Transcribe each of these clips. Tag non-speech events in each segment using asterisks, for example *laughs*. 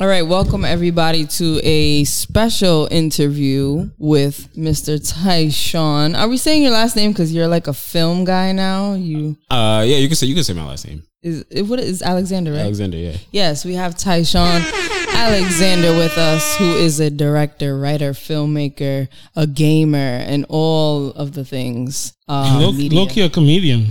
All right, welcome everybody to a special interview with Mr. Tyshawn. Are we saying your last name because you're like a film guy now? You Uh, yeah, you can say you can say my last name, is it, what is Alexander, right? Alexander. Yeah. Yes, we have Tyshawn Alexander with us, who is a director, writer, filmmaker, a gamer, and all of the things. Uh, Low, media. low key a comedian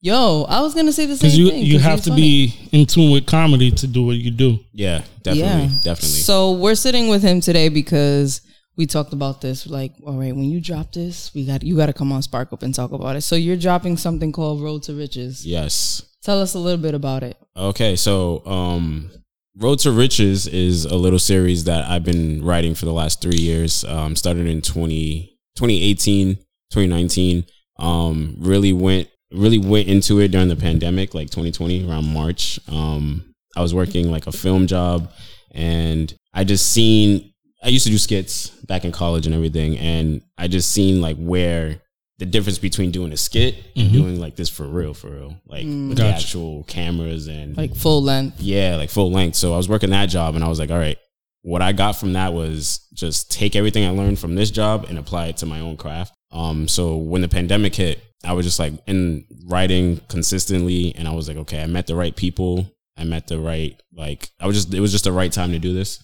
Yo, I was gonna say the same because you thing. you 'cause have to funny. be in tune with comedy to do what you do. Yeah, definitely, Yeah. definitely. So we're sitting with him today because we talked about this. Like, all right, when you drop this, we got you got to come on Spark Up and talk about it. So you're dropping something called Road to Riches. yes. Tell us a little bit about it. Okay, so um, Road to Riches is a little series that I've been writing for the last three years. Um, started in 20, 2018, 2019. Um, really went really went into it during the pandemic, like 2020, around March. Um, I was working like a film job, and I just seen. I used to do skits back in college and everything, and I just seen like where the difference between doing a skit and doing like this for real, for real, like with the Gotcha. actual cameras and Like full length. yeah, like full length. So I was working that job and I was like, all right, what I got from that was just take everything I learned from this job and apply it to my own craft. Um, so when the pandemic hit, I was just like in writing consistently and I was like, okay, I met the right people. I met the right, like, I was just, it was just the right time to do this.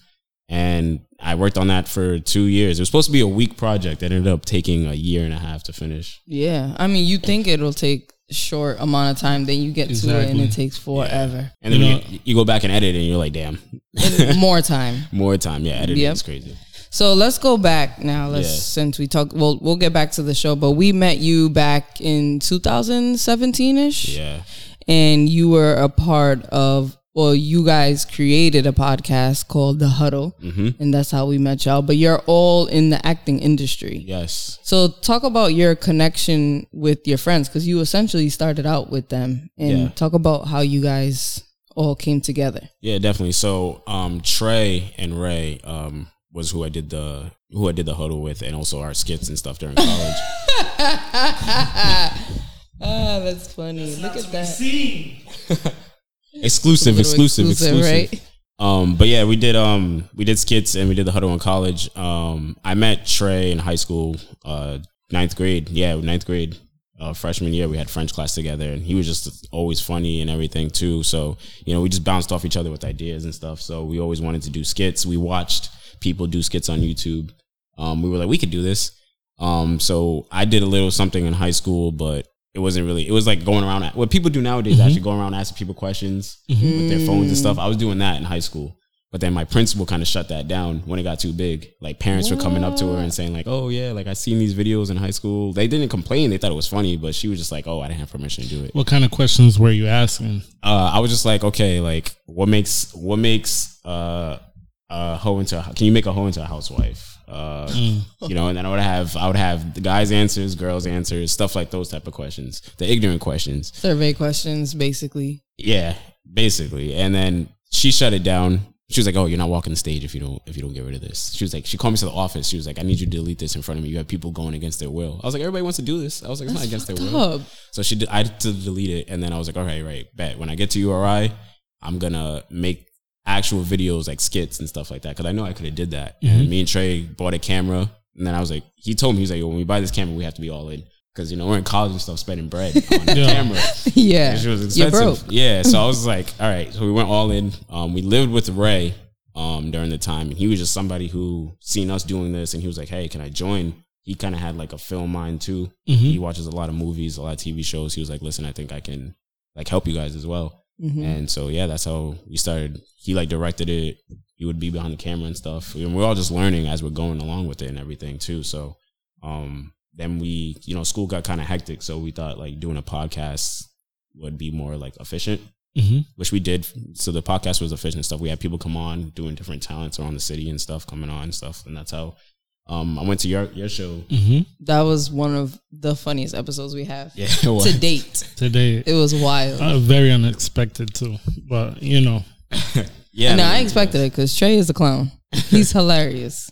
And I worked on that for two years. It was supposed to be a week project that ended up taking a year and a half to finish. Yeah, I mean, you think it'll take a short amount of time, then you get to it and it takes forever. And then You you, know- you go back and edit and you're like, damn, more time. *laughs* more time. Yeah, editing Yep. is crazy. So let's go back now. Let's Yeah. since we talk. Well, we'll get back to the show, but we met you back in 2017 ish. Yeah. and you were a part of well you guys created a podcast called the huddle Mm-hmm. and that's how we met y'all but you're all in the acting industry Yes. so talk about your connection with your friends because you essentially started out with them and Yeah. talk about how you guys all came together Yeah, definitely. So um Trey and Ray um was who I did the who I did the huddle with and also our skits and stuff during college. *laughs* ah that's funny look at that *laughs* exclusive, Little exclusive, exclusive, right Um but yeah, we did um we did skits and we did the huddle in college. Um I met Trey in high school, uh ninth grade. Yeah, ninth grade. Uh, freshman year, we had French class together, and he was just always funny and everything too. So you know, we just bounced off each other with ideas and stuff. So we always wanted to do skits. We watched people do skits on YouTube. Um, we were like, we could do this. Um, so I did a little something in high school, but it wasn't really. It was like going around At, what people do nowadays, actually going around asking people questions with their phones and stuff. I was doing that in high school, but then my principal kind of shut that down when it got too big. Like parents were coming up to her and saying like, "Oh yeah, like I seen these videos in high school." They didn't complain; they thought it was funny, but she was just like, "Oh, I didn't have permission to do it." What kind of questions were you asking? uh, I was just like, okay, like what makes what makes uh a hoe into a, can you make a hoe into a housewife? Uh, you know, and then I would have I would have the guys' answers, girls' answers, stuff like those type of questions, the ignorant questions. survey questions basically Yeah, basically. And then she shut it down. She was like, "Oh, you're not walking the stage if you don't if you don't get rid of this." She was like, she called me to the office. She was like, "I need you to delete this in front of me. You have people going against their will." I was like, "Everybody wants to do this." I was like, "It's not against their will." So she did, I had to delete it, and then I was like, all right, right, bet. When I get to URI, I'm gonna make actual videos like skits and stuff like that because I know I could have did that. And me and Trey bought a camera, and then I was like, he told me he's was like, when we buy this camera, we have to be all in because you know we're in college and stuff, spending bread on *laughs* the Yeah. camera. *laughs* yeah She was you're expensive. broke Yeah, so I was *laughs* like, all right. So we went all in. Um, we lived with Ray um during the time, and he was just somebody who seen us doing this, and he was like, hey, can I join? He kind of had like a film mind too. He watches a lot of movies, a lot of TV shows. He was like, listen, I think I can like help you guys as well. Mhm. And so yeah, that's how we started. He like directed it. He would be behind the camera and stuff. And we're all just learning as we're going along with it and everything too. So um then we, you know, school got kind of hectic, so we thought like doing a podcast would be more like efficient, Mm-hmm. which we did. So the podcast was efficient and stuff. We had people come on doing different talents around the city and stuff coming on and stuff, and that's how um I went to your your show. Mm-hmm. that was one of the funniest episodes we have Yeah, *laughs* it was. to date Today, it was wild uh, very unexpected too. But you know, *laughs* Yeah, no, man. I expected it because Trey is a clown. He's *laughs* hilarious.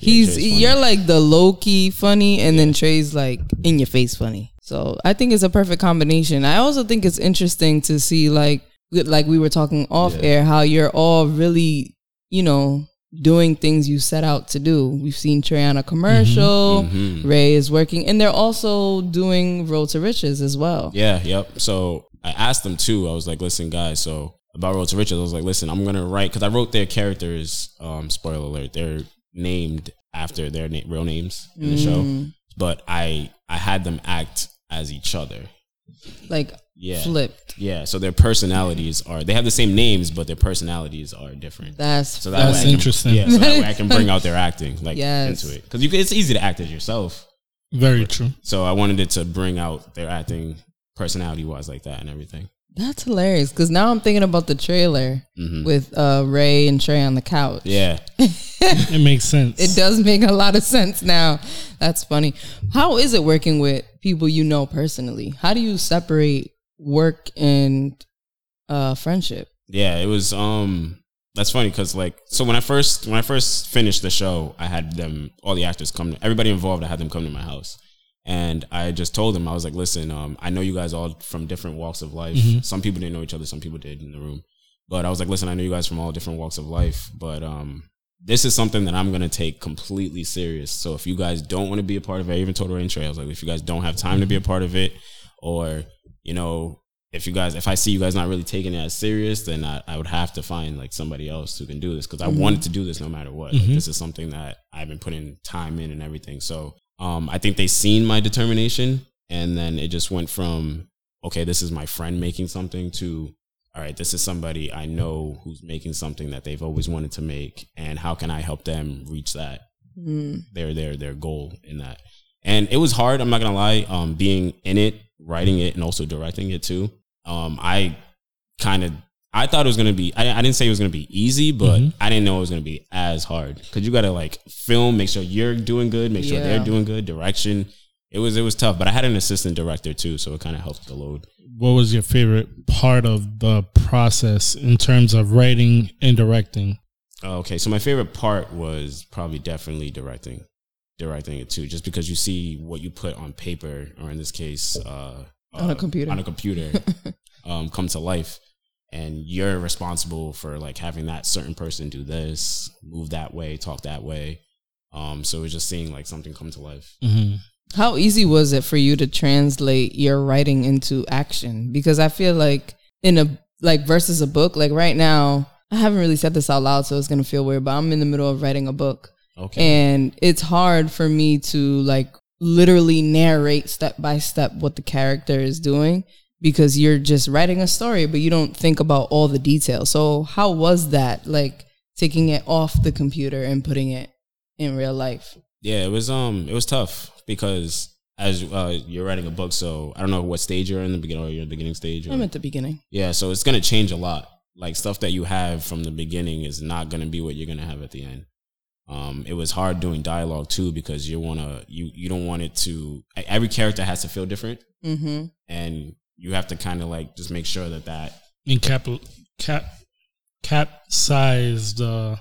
He's Trey's you're like the low key funny, and then Trey's like in your face funny. So I think it's a perfect combination. I also think it's interesting to see like like we were talking off Yeah. air how you're all really you know, doing things you set out to do. We've seen Trey on a commercial. Mhm. Ray is working, and they're also doing Road to Riches as well. Yeah, yep. So I asked them too. I was like, listen, guys, so about Road to Riches, I was like, listen, I'm gonna write because I wrote their characters. Um, spoiler alert, they're named after their na- real names in the Mm. show, but I I had them act as each other. Like Yeah, flipped. yeah. So their personalities are they have the same names, but their personalities are different. That's So that That's way I can, interesting. Yeah, so that way I can bring *laughs* out their acting like Yes. into it because it's easy to act as yourself. Very true. So I wanted it to bring out their acting personality wise like that and everything. that's hilarious. Because now I'm thinking about the trailer Mhm. with uh, Ray and Trey on the couch. Yeah. *laughs* It makes sense. It does make a lot of sense now. That's funny. How is it working with people you know personally? How do you separate work and uh, friendship? Yeah, it was um that's funny cuz like so when I first when I first finished the show, I had them all the actors come everybody involved, I had them come to my house. And I just told them I was like, "Listen, um I know you guys all from different walks of life. Some people didn't know each other, some people did in the room. But I was like, "Listen, I know you guys from all different walks of life, but um this is something that I'm gonna take completely serious. So if you guys don't want to be a part of it, I even told Ray and I was like, if you guys don't have time to be a part of it, or you know, if you guys, if I see you guys not really taking it as serious, then I, I would have to find like somebody else who can do this because I wanted to do this no matter what. Like, this is something that I've been putting time in and everything. So um, I think they seen my determination, and then it just went from okay, this is my friend making something to all right, this is somebody I know who's making something that they've always wanted to make, and how can I help them reach that Mm. their their their goal in that. And it was hard. I'm not gonna lie. Um, being in it, writing it, and also directing it too. Um, I kind of I thought it was gonna be. I, I didn't say it was gonna be easy, but Mhm. I didn't know it was gonna be as hard because you gotta like film, make sure you're doing good, make sure Yeah. they're doing good. Direction. It was it was tough, but I had an assistant director too, so it kind of helped the load. What was your favorite part of the process in terms of writing and directing? Okay, so my favorite part was probably definitely directing, directing it too, just because you see what you put on paper, or in this case, uh, On a uh, computer. on a computer, *laughs* um, come to life, and you're responsible for like having that certain person do this, move that way, talk that way. Um, so it's just seeing like something come to life. Mm-hmm. How easy was it for you to translate your writing into action? Because I feel like in a like versus a book, like right now, I haven't really said this out loud, so it's gonna feel weird, but I'm in the middle of writing a book. Okay, And it's hard for me to like literally narrate step by step what the character is doing because you're just writing a story, but you don't think about all the details. So how was that like taking it off the computer and putting it in real life? Yeah, it was um it was tough because as uh, you're writing a book, so I don't know what stage you're in the beginning or you're in the beginning stage. Or, I'm at the beginning. yeah, so it's gonna change a lot. Like stuff that you have from the beginning is not gonna be what you're gonna have at the end. Um, it was hard doing dialogue too because you wanna you you don't want it to every character has to feel different Mm-hmm. and you have to kind of like just make sure that that And cap cap size the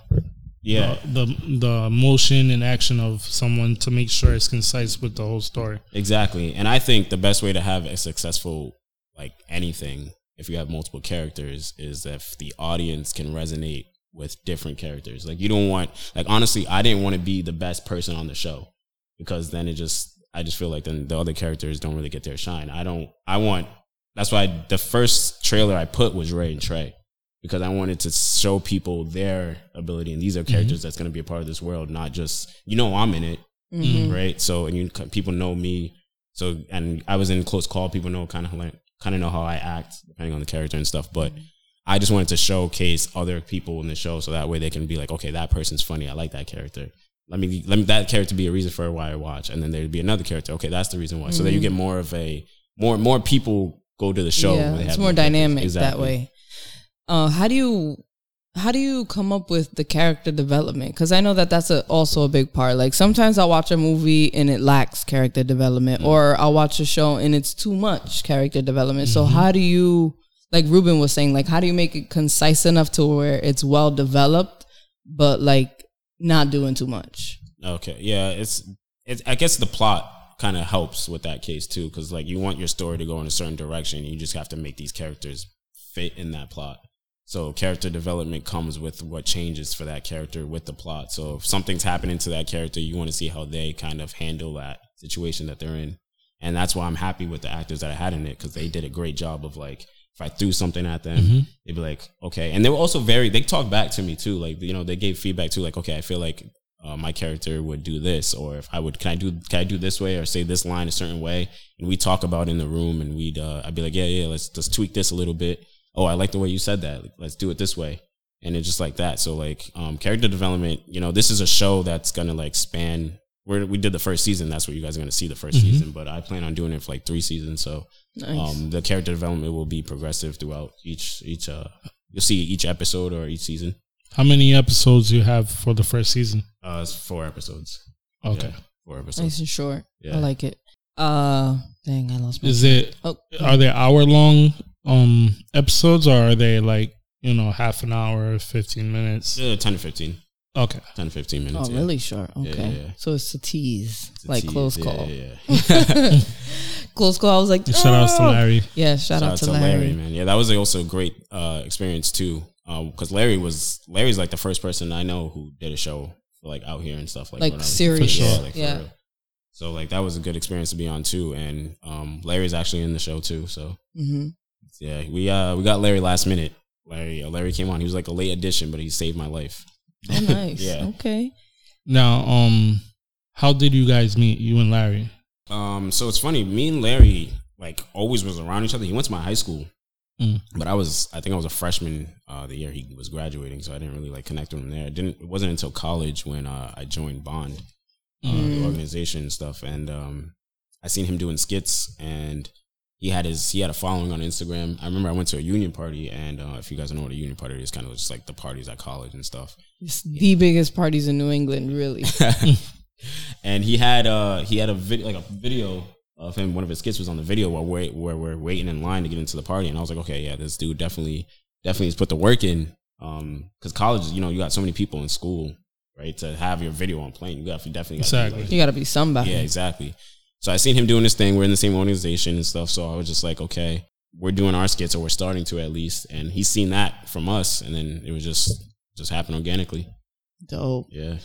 yeah the, the the motion and action of someone to make sure it's concise with the whole story. Exactly. And I think the best way to have a successful like anything if you have multiple characters is if the audience can resonate with different characters. Like you don't want like honestly, I didn't want to be the best person on the show because then it just I just feel like then the other characters don't really get their shine. I don't I want that's why the first trailer I put was Ray and Trey because I wanted to show people their ability and these are characters that's going to be a part of this world, not just you know I'm in it Mm-hmm. right? So and you people know me. So and I was in close call. People know kind of kind of know how I act depending on the character and stuff. But I just wanted to showcase other people in the show so that way they can be like, okay, that person's funny. I like that character. Let me let me that character be a reason for why I watch, and then there'd be another character. Okay, that's the reason why. So that you get more of a more more people go to the show. yeah, it's more dynamic that way. Uh, how do you how do you come up with the character development? Because I know that that's a, also a big part. Like sometimes I'll watch a movie and it lacks character development, Mm-hmm. or I'll watch a show and it's too much character development. So Mm-hmm. how do you, like Ruben was saying, like how do you make it concise enough to where it's well developed, but like not doing too much? Okay, yeah, it's it's. I guess the plot kind of helps with that case too, because like you want your story to go in a certain direction, you just have to make these characters fit in that plot. So character development comes with what changes for that character with the plot. So if something's happening to that character, you want to see how they kind of handle that situation that they're in. And that's why I'm happy with the actors that I had in it because they did a great job of like if I threw something at them, Mm-hmm. they'd be like, okay. And they were also very they talked back to me too. Like, you know, they gave feedback too, like, okay, I feel like uh, my character would do this, or if I would, can I do, can I do this way, or say this line a certain way? And we talk about it in the room, and we'd, uh, I'd be like, yeah, yeah, let's let's tweak this a little bit. Oh, I like the way you said that. Let's do it this way, and it's just like that. So like, um, character development, you know, this is a show that's gonna like span. Where we did the first season, that's what you guys are gonna see the 1st season. But I plan on doing it for like three seasons, so Nice. um, the character development will be progressive throughout each each. Uh, you'll see each episode or each season. How many episodes you have for the first season? Uh, it's four episodes. Okay. Yeah, four episodes. nice and short. Yeah. I like it. Uh, dang, I lost my. Is it oh, are they hour long um episodes or are they like you know half an hour, fifteen minutes? Yeah, ten to fifteen. Okay. 10 to 15 minutes. oh, yeah. really short. Yeah, Okay, yeah, yeah. so it's a tease, It's a like tease. close Yeah, call. Yeah, yeah. *laughs* *laughs* Close call. I was like, Shout out to "Oh!" Larry. Yeah, shout, out, to Larry. man. Yeah, that was also a great uh, experience too. Because Larry was Larry's like the first person I know who did a show like out here and stuff like Like when serious. Sure. Yeah, like Yeah. So like that was a good experience to be on too, and um, Larry's actually in the show too. So hmm yeah, we uh we got Larry last minute. Larry uh, Larry came on. He was like a late addition, but he saved my life. Oh, *laughs* nice. Yeah. Okay. Now, um, how did you guys meet? You and Larry. Um, so it's funny. Me and Larry like always was around each other. He went to my high school, Mm. but I was I think I was a freshman uh, the year he was graduating, so I didn't really like connect with him there. It didn't it wasn't until college when uh, I joined Bond, uh, Mm. the organization and stuff, and um, I seen him doing skits and. He had his he had a following on Instagram. I remember I went to a union party, and uh, if you guys don't know what a union party is, kind of just like the parties at college and stuff. It's the biggest parties in New England, really. *laughs* *laughs* and he had uh he had a video like a video of him. One of his skits was on the video while we're where we're waiting in line to get into the party, and I was like, okay, yeah, this dude definitely definitely has put the work in. Um, because college, you know, you got so many people in school, right? To have your video on plane, you got you definitely got Exactly. You got to be somebody. yeah, exactly. So I seen him doing this thing. We're in the same organization and stuff. So I was just like, okay, we're doing our skits, or we're starting to at least. And he's seen that from us, and then it was just just happened organically. Dope. Yeah.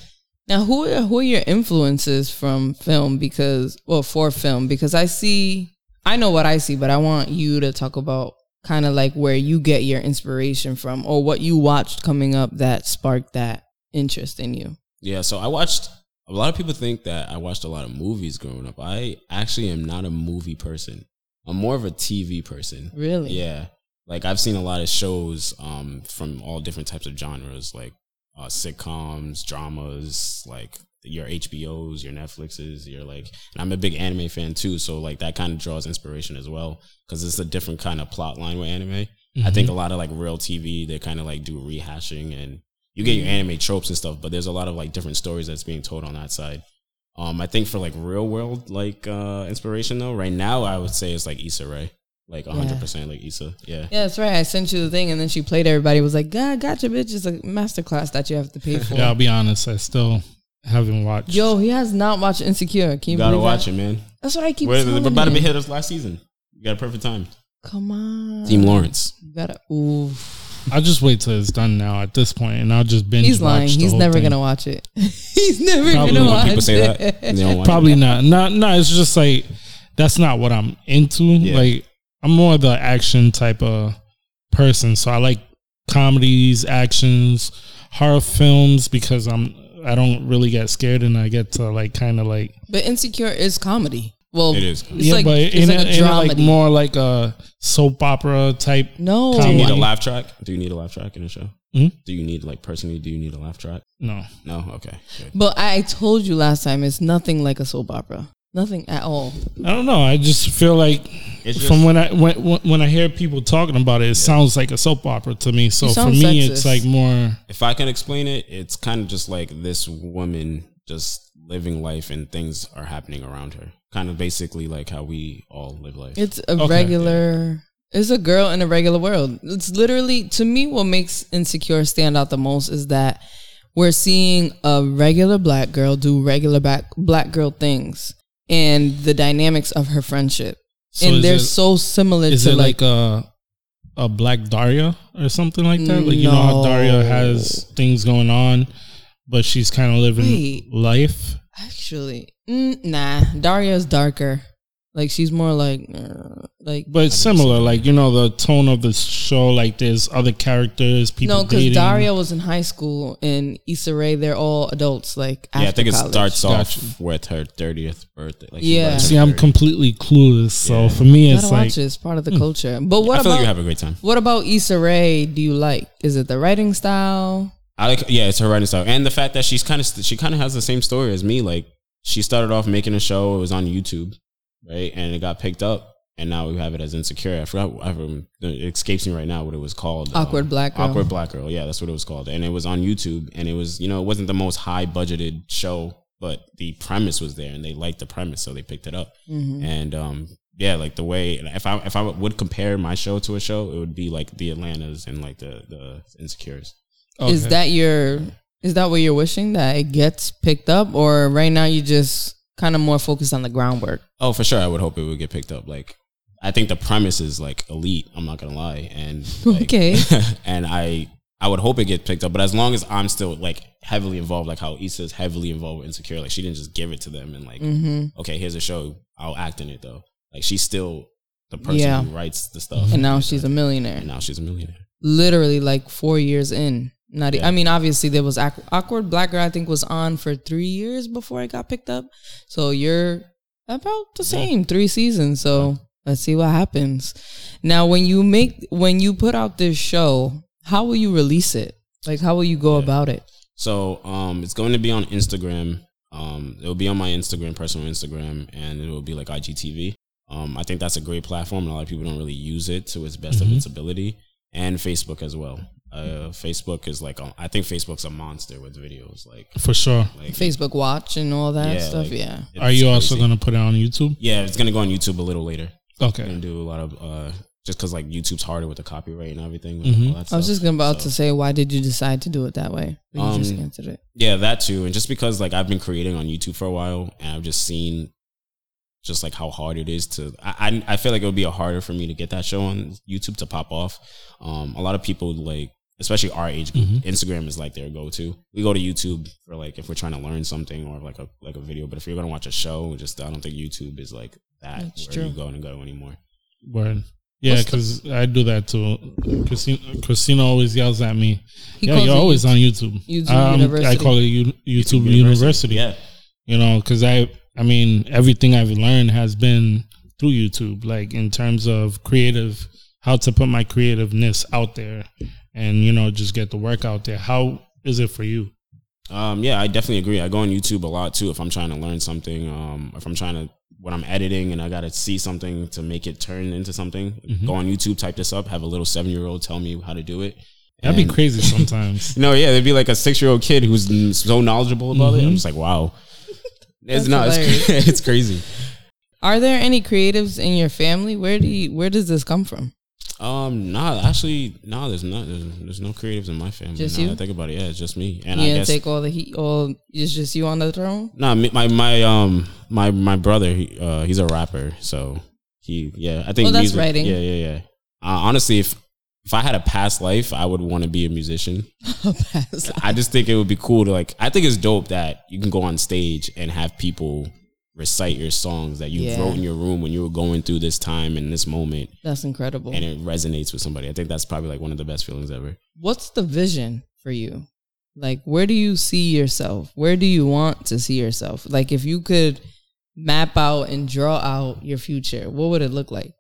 Now, who are, who are your influences from film? Because, well, for film, because I see, I know what I see, but I want you to talk about kind of like where you get your inspiration from, or what you watched coming up that sparked that interest in you. Yeah, so I watched. A lot of people think that I watched a lot of movies growing up. I actually am not a movie person. I'm more of a TV person. Really? Yeah, like I've seen a lot of shows um, from all different types of genres, like uh, sitcoms, dramas, like your HBOs, your Netflixes, your like. And I'm a big anime fan too, so like that kind of draws inspiration as well because it's a different kind of plot line with anime. I think a lot of like real TV, they kind of like do rehashing and you get your anime tropes and stuff, but there's a lot of like different stories that's being told on that side. Um, I think for like real world like uh inspiration though, right now I would say it's like Issa Rae, like hundred percent like Issa. Yeah, Yeah, that's right. I sent you the thing, and then she played. Everybody was like, "God, gotcha, bitch!" It's a masterclass that you have to pay *laughs* for. Yeah, I'll be honest. I still haven't watched. Yo, he has not watched Insecure. Can you, you gotta watch that? it, man. That's what I keep We're, we're about to be him. hit us last season. You got a perfect time. Come on, Team Lawrence. You gotta. Ooh, I'll just wait till it's done now at this point, and I'll just binge. he's lying. the He's never thing. gonna watch it. *laughs* he's never Probably gonna watch people say it. that, they don't *laughs* watch Probably not. Not. No. It's just like that's not what I'm into. Yeah. Like I'm more the action type of person. So I like comedies, actions, horror films because I'm. I don't really get scared, and I get to like kind of like But Insecure is comedy. Well, It is. It's yeah, like but it's in, like a, a in a, like more like a soap opera type. no, Do you need a laugh track? Do you need a laugh track in a show? Hmm? Do you need like personally? Do you need a laugh track? No, No. Okay. Good. But I told you last time, it's nothing like a soap opera. Nothing at all. I don't know. I just feel like It's from when I when when- when I hear people talking about it, it sounds like a soap opera to me. So for me, sexist. it's like more. if I can explain it, it's kind of just like this woman just living life and things are happening around her. Kind of basically like how we all live life. It's a Okay. regular. It's a girl in a regular world. It's literally to me what makes Insecure stand out the most is that we're seeing a regular black girl do regular black black girl things and the dynamics of her friendship. So and they're it- so similar Is to it like, like a a Black Daria or something like that? Like you know how Daria has things going on, but she's kind of living Wait. life. Actually, mm, nah. Daria's darker. Like she's more like, uh, like But it's similar, like you know the tone of the show. Like there's other characters, people. no, because. Daria was in high school and Issa Rae, they're all adults. Like Yeah, I after think it college. starts Gotcha. off with her thirtieth birthday. Like Yeah. See, I'm completely clueless. So Yeah. for me, You it's gotta like watch it. It's part of the culture. But what I feel about like you have a great time. what about Issa Rae? Do you like? Is it the writing style? I like, yeah, it's her writing style, and the fact that she's kind of she kind of has the same story as me. Like she started off making a show; it was on YouTube, right, and it got picked up, and now we have it as Insecure. I forgot, I, it escapes me right now what it was called. Awkward Black Girl. Awkward Black Girl. Yeah, that's what it was called, and it was on YouTube, and it was you know it wasn't the most high budgeted show, but the premise was there, and they liked the premise, so they picked it up, Mm-hmm. and um. Yeah, like the way if I if I would compare my show to a show, it would be like the Atlantas and like the the Insecures. Is that your? Is that what you're wishing that it gets picked up, or right now you just kind of more focused on the groundwork? Oh, for sure. I would hope it would get picked up. Like, I think the premise is like elite. I'm not gonna lie, and *laughs* like, Okay. *laughs* and I I would hope it gets picked up. But as long as I'm still like heavily involved, like how Issa's heavily involved with Insecure, like she didn't just give it to them and like, Mm-hmm. okay, here's a show. I'll act in it though. Like she's still the person Yeah. who writes the stuff. And now she's a millionaire. and now she's a millionaire. Literally, like four years in. Not. Yeah. I mean, obviously there was Awk- awkward black girl. I think was on for three years before it got picked up. So you're about the same three seasons. So let's see what happens. Now, when you make when you put out this show, how will you release it? Like, how will you go about it? So um, it's going to be on Instagram. Um, it will be on my Instagram, personal Instagram, and it will be like IGTV. Um, I think that's a great platform, and a lot of people don't really use it to its best Mhm. of its ability. And Facebook as well. Uh, Facebook is like I think Facebook's a monster with videos. Like, for sure? like Facebook Watch and all that Yeah, stuff. like- yeah. Are you also gonna put it on YouTube? Yeah, it's gonna go on YouTube a little later. Okay. I'm gonna do a lot of uh, just because like YouTube's harder with the copyright and everything. with Mhm. all that I was stuff. just about So- to say, why did you decide to do it that way? But you just Um, answered it. Yeah, that too. And just because like I've been creating on YouTube for a while and I've just seen just like how hard it is to I I, I feel like it would be harder for me to get that show on YouTube to pop off. Um a lot of people like especially our age group, Mhm. Instagram is like their go to. We go to YouTube for like if we're trying to learn something or like a like a video. But if you're gonna watch a show, just I don't think YouTube is like that That's where true. you go and go anymore. Word. Yeah, because I do that too. Christina, Christina always yells at me. He yeah, you're always YouTube- on YouTube. YouTube Um, I call it U- YouTube, University. Yeah. You know, because I, I mean, everything I've learned has been through YouTube. Like in terms of creative, how to put my creativeness out there, and you know, just get the work out there. How is it for you? Um, yeah, I definitely agree. I go on YouTube a lot too if I'm trying to learn something. Um, if I'm trying to when I'm editing and I got to see something to make it turn into something, Mhm. go on YouTube, type this up, have a little seven year old tell me how to do it. That'd be crazy *laughs* sometimes. No, yeah, there'd be like a six year old kid who's so knowledgeable about it. I'm Mhm. just like, wow, *laughs* it's not. It's, *laughs* it's crazy. Are there any creatives in your family? Where do you, where does this come from? Um, nah, actually, no, there's not. There's, there's no creatives in my family. Just now you? I think about it, yeah, it's just me. And you I guess take all the heat. All it's just you on the throne. Nah, my my um my my brother, he, uh, he's a rapper, so he yeah, I think Oh, that's music- writing. Yeah, yeah, yeah. Uh, honestly, if if I had a past life, I would want to be a musician. *laughs* I just think it would be cool to like. I think it's dope that you can go on stage and have people recite your songs that you Yeah. wrote in your room when you were going through this time and this moment, That's incredible. and it resonates with somebody. I think that's probably like one of the best feelings ever. What's the vision for you? Like, where do you see yourself? Where do you want to see yourself? Like, if you could map out and draw out your future, what would it look like?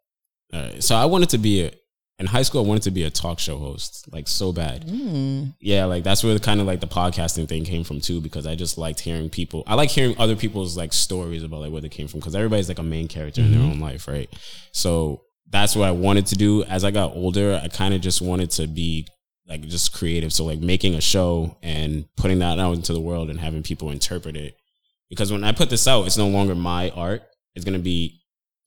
All right. so I wanted to be a in high school. I wanted to be a talk show host, like so bad. Hmm. yeah, like that's where kind of like the podcasting thing came from too, because I just liked hearing people. I like hearing other people's like stories about like where they came from, because everybody's like a main character in their own life, right? So that's what I wanted to do. As I got older, I kind of just wanted to be like just creative. So like making a show and putting that out into the world and having people interpret it. Because when I put this out, it's no longer my art. It's gonna be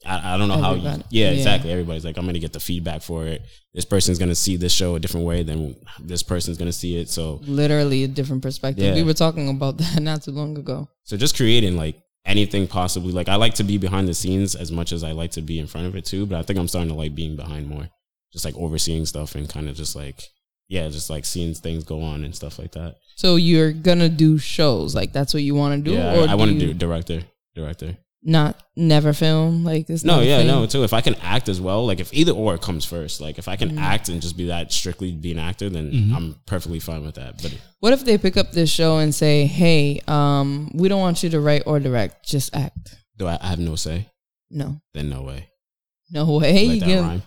I, I don't know how. You, yeah, Yeah. exactly. Everybody's like, I'm gonna get the feedback for it. This person's gonna see this show a different way than this person's gonna see it. So, Literally a different perspective. Yeah. We were talking about *laughs* that not too long ago. so just creating like anything possibly. Like I like to be behind the scenes as much as I like to be in front of it too. But I think I'm starting to like being behind more. just like overseeing stuff and kind of just like yeah, just like seeing things go on and stuff like that. So you're gonna do shows, like that's what you want to do, yeah, or I, I want to do director, director. Not never film like this. No, yeah, no, too. If I can act as well, like if either or comes first, like if I Mm-hmm. can act and just be that strictly be an actor, then Mhm. I'm perfectly fine with that. But What if they pick up this show and say, "Hey, um, we don't want you to write or direct, just act." do I, I have no say? No, Then no way. no way. Like you that give, rhyme.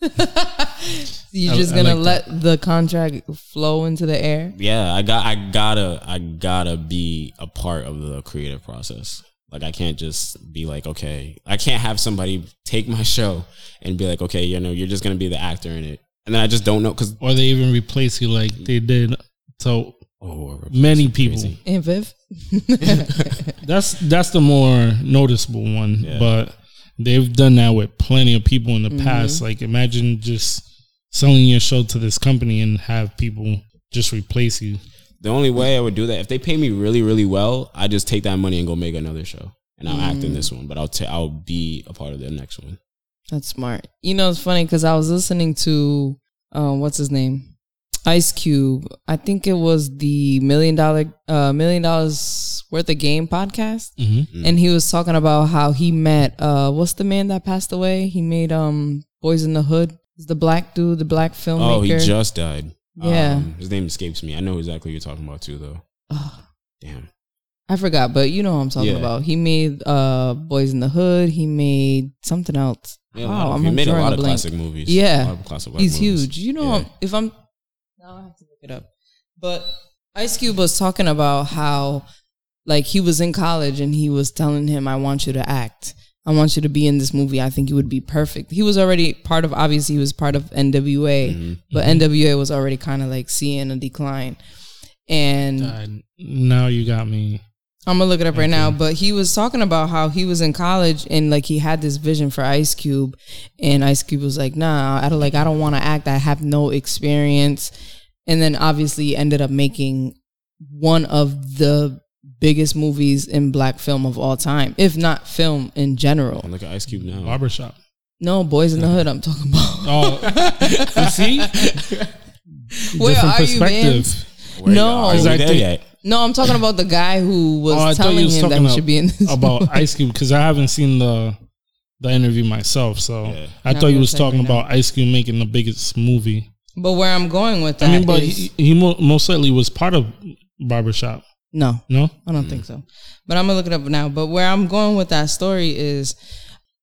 *laughs* you're I- just I gonna like let the contract flow into the air. Yeah, I got, I gotta, I gotta be a part of the creative process. Like I can't just be like, okay, I can't have somebody take my show and be like, okay, you know, you're just gonna be the actor in it, and then I just don't know because Or they even replace you like they did so oh, many people. crazy. Aunt Viv, *laughs* *laughs* That's that's the more noticeable one, Yeah. but they've done that with plenty of people in the Mm-hmm. past. Like imagine just selling your show to this company and have people just replace you. The only way I would do that if they pay me really, really well, I just take that money and go make another show, and I'll act in this one, but I'll ta- I'll be a part of the next one. that's smart. You know, it's funny because I was listening to, um, what's his name, Ice Cube. I think it was the million dollar, uh, million dollars worth of game podcast. Mm-hmm. and he was talking about how he met uh what's the man that passed away he made um Boyz n the Hood He's the black dude the black filmmaker Oh, he just died. Yeah. Um, his name escapes me. I know exactly what you're talking about too, though. Ugh, Damn. i forgot but you know what i'm talking Yeah. about he made uh Boyz n the Hood he made something else Yeah, wow he i'm made a lot of blank. classic movies. Yeah. A lot of classic black he's movies. huge you know Yeah. if i'm now i have to look it up but ice cube was talking about how like he was in college and he was telling him i want you to act i want you to be in this movie i think you would be perfect he was already part of obviously he was part of nwa Mhm. but nwa was already kind of like seeing a decline and Uh, now you got me. I'm gonna look it up right now, but he was talking about how he was in college and like he had this vision for Ice Cube, and Ice Cube was like, "Nah, I don't like, I don't want to act. I have no experience." And then obviously ended up making one of the biggest movies in black film of all time, if not film in general. And look at Ice Cube now. Barbershop. No, Boyz n the Hood. I'm talking about. *laughs* Oh, you see? *laughs* Where Different are you, man? Where No. are we Exactly. No, I'm talking about the guy who oh, was Oh, telling was him that talking he should be in this about Ice Cube because I haven't seen the the interview myself. So Yeah. I Now thought you you'll was talking right now. about Ice Cube making the biggest movie. But where I'm going with that I mean, but is- he, he mo- most likely was part of Barbershop. No, No, I don't think mm. so. But I'm gonna look it up now. But where I'm going with that story is,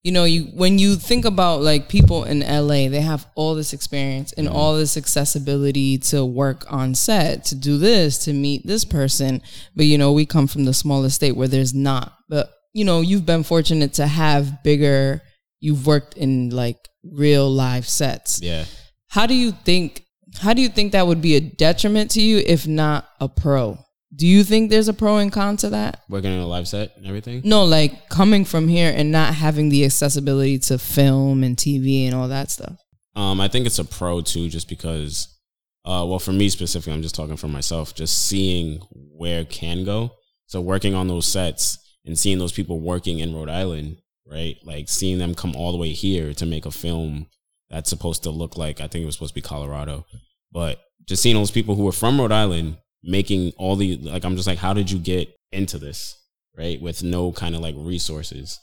you know, you when you think about like people in LA, they have all this experience and mm. all this accessibility to work on set, to do this, to meet this person. But you know, we come from the smallest state where there's not. But you know, you've been fortunate to have bigger. You've worked in like real live sets. Yeah. How do you think how do you think that would be a detriment to you if not a pro? Do you think there's a pro and con to that? Working in a live set and everything. No, like coming from here and not having the accessibility to film and TV and all that stuff. Um, I think it's a pro too, just because. Uh, well, for me specifically, I'm just talking for myself. Just seeing where it can go. So working on those sets and seeing those people working in Rhode Island, right? Like seeing them come all the way here to make a film that's supposed to look like I think it was supposed to be Colorado, but just seeing those people who were from Rhode Island making all the like, I'm just like, how did you get into this, right? With no kind of like resources,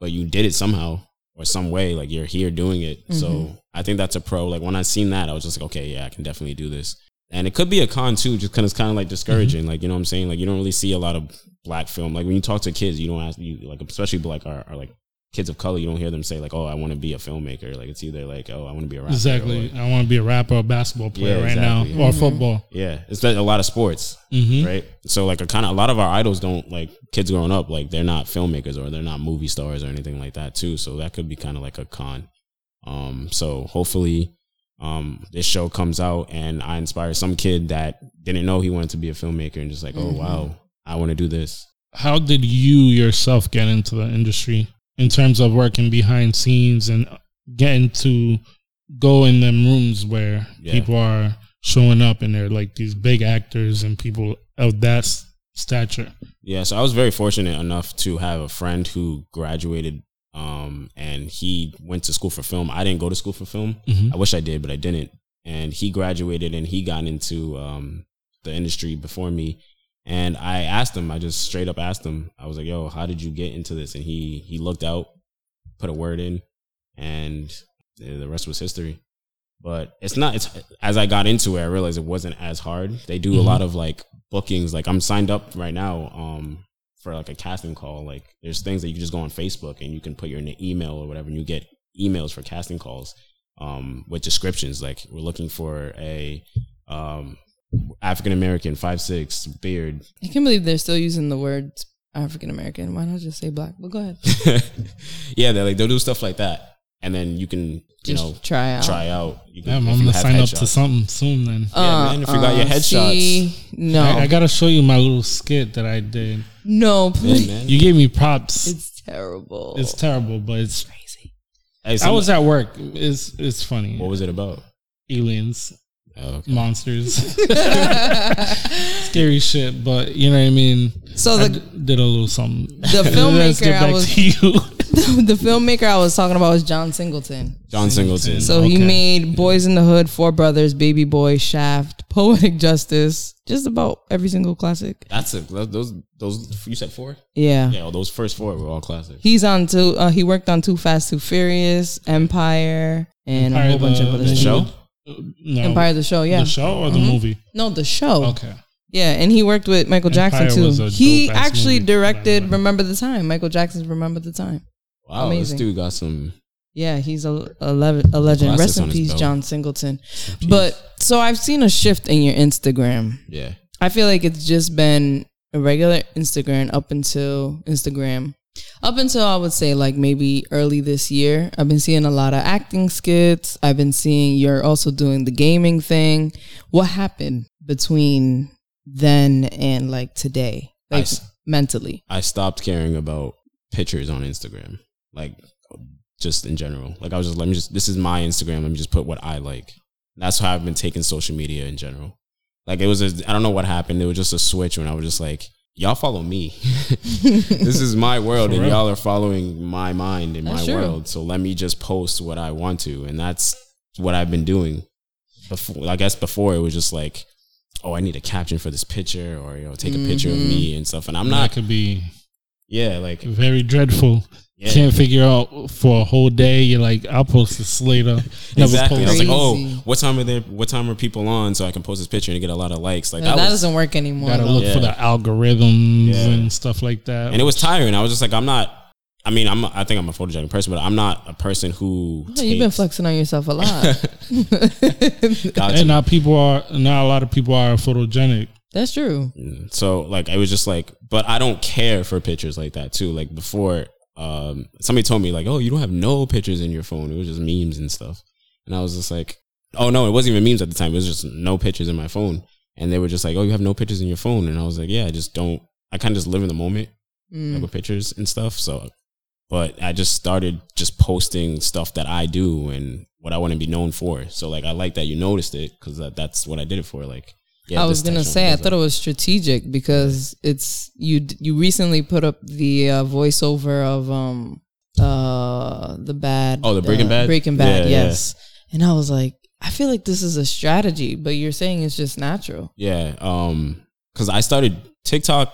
but you did it somehow or some way. Like you're here doing it, so mm-hmm. I think that's a pro. Like when I seen that, I was just like, okay, yeah, I can definitely do this. And it could be a con too, just because it's kind of like discouraging. Mm-hmm. Like you know what I'm saying? Like you don't really see a lot of black film. Like when you talk to kids, you don't ask you like especially like our, our like kids of color, you don't hear them say like, oh, I want to be a filmmaker. Like it's either like, oh, I want to be a rapper. exactly. or- I want to be a rapper or basketball player Yeah, right exactly. now or football. yeah, it's a lot of sports, hmm right? So like a kind of a lot of our idols don't like kids growing up like they're not filmmakers or they're not movie stars or anything like that too. So that could be kind of like a con. Um, so hopefully, um, this show comes out and I inspire some kid that didn't know he wanted to be a filmmaker and just like, oh wow, I want to do this. How did you yourself get into the industry in terms of working behind scenes and getting to go in them rooms where Yeah. people are showing up and they're like these big actors and people of that stature? Yeah, so I was very fortunate enough to have a friend who graduated Um, and he went to school for film. I didn't go to school for film. Mhm. I wish I did, but I didn't. And he graduated and he got into um, the industry before me. And I asked him, I just straight up asked him, I was like, yo, how did you get into this? And he he looked out, put a word in, and the rest was history. But it's not, it's as I got into it, I realized it wasn't as hard. They do a Mhm. lot of like bookings. Like I'm signed up right now um, for like a casting call. Like there's things that you can just go on Facebook and you can put your email or whatever, and you get emails for casting calls um, with descriptions. Like we're looking for a um, African American, five six, beard. I can't believe they're still using the word African American. Why not just say black? But go ahead. *laughs* yeah, they like they'll do stuff like that, and then you can you Just know try out. try out. You can, Damn, if I'm gonna have sign up to something soon. Then Yeah, uh, man, if you got uh, your headshots. See, no, I, I gotta show you my little skit that I did. no, Yeah, please. man. You gave me props. It's, terrible. It's terrible. terrible, but it's. crazy. Hey, I was at work. It's it's funny. what was it about? Aliens, Oh, okay. monsters, *laughs* *laughs* scary shit. But you know what I mean. So the d- did a little something. the *laughs* filmmaker I was to you. the filmmaker I was talking about was John Singleton. John Singleton. So he made Boyz n the Hood, Four Brothers, Baby Boy, Shaft, Poetic Justice, just about every single classic. That's it. Those those you said four? Yeah. Yeah, well, those first four were all classics. He's on two. Uh, he worked on Too Fast, Too Furious, Empire, and a Empire, whole bunch of other the things. show? No, Empire, the show, yeah. the show or the Mhm. movie. No, the show. Okay. Yeah, and he worked with Michael Jackson too. He actually movie, by the directed way. Remember the Time. Michael Jackson's Remember the Time. Wow, Amazing. this dude got some. Yeah, he's a, a, le- a legend. Classics Rest in peace, belt. John Singleton. But so I've seen a shift in your Instagram. Yeah, I feel like it's just been a regular Instagram up until Instagram. Up until I would say like maybe early this year, I've been seeing a lot of acting skits. I've been seeing you're also doing the gaming thing. What happened between then and like today? Like s- mentally. I stopped caring about pictures on Instagram, like just in general. Like I was just let me just this is my Instagram. Let me just put what I like. That's how I've been taking social media in general. Like it was a I don't know what happened. It was just a switch when I was just like, y'all follow me. *laughs* this is my world, and y'all are following my mind and That's my true. world. So let me just post what I want to, and that's what I've been doing. Before, I guess before it was just like, oh, I need a caption for this picture, or you know, take a picture of Mhm. me and stuff. And I'm not that could be yeah, like very dreadful. Yeah. Can't figure out for a whole day. You're like, I'll post this later. Never Exactly. I was like, oh, what time are there? What time are people on? So I can post this picture and get a lot of likes. Like No, that, that was, doesn't work anymore. Gotta though. look for the algorithms Yeah. and stuff like that. and it was tiring. I was just like, I'm not. I mean, I'm. I think I'm a photogenic person, but I'm not a person who. Yeah, You've been flexing on yourself a lot. *laughs* Got and now people are now a lot of people are photogenic. That's true. Mm, So like, I was just like, but I don't care for pictures like that too. Like before, um, somebody told me like, oh, you don't have no pictures in your phone. It was just memes and stuff. And I was just like, oh no, it wasn't even memes at the time. It was just no pictures in my phone. And they were just like, oh, you have no pictures in your phone. And I was like, yeah, I just don't. I kind of just live in the moment. Mm. like with pictures and stuff. So, but I just started just posting stuff that I do and what I want to be known for. So, like, I like that you noticed it because that, that's what I did it for. Like, yeah, I was gonna say I thought it was strategic because it's you. You recently put up the uh, voiceover of um uh the bad Oh, the Breaking uh, Bad? Breaking Bad Yeah, yeah. yes and I was like I feel like this is a strategy but you're saying it's just natural yeah. Um, because I started TikTok.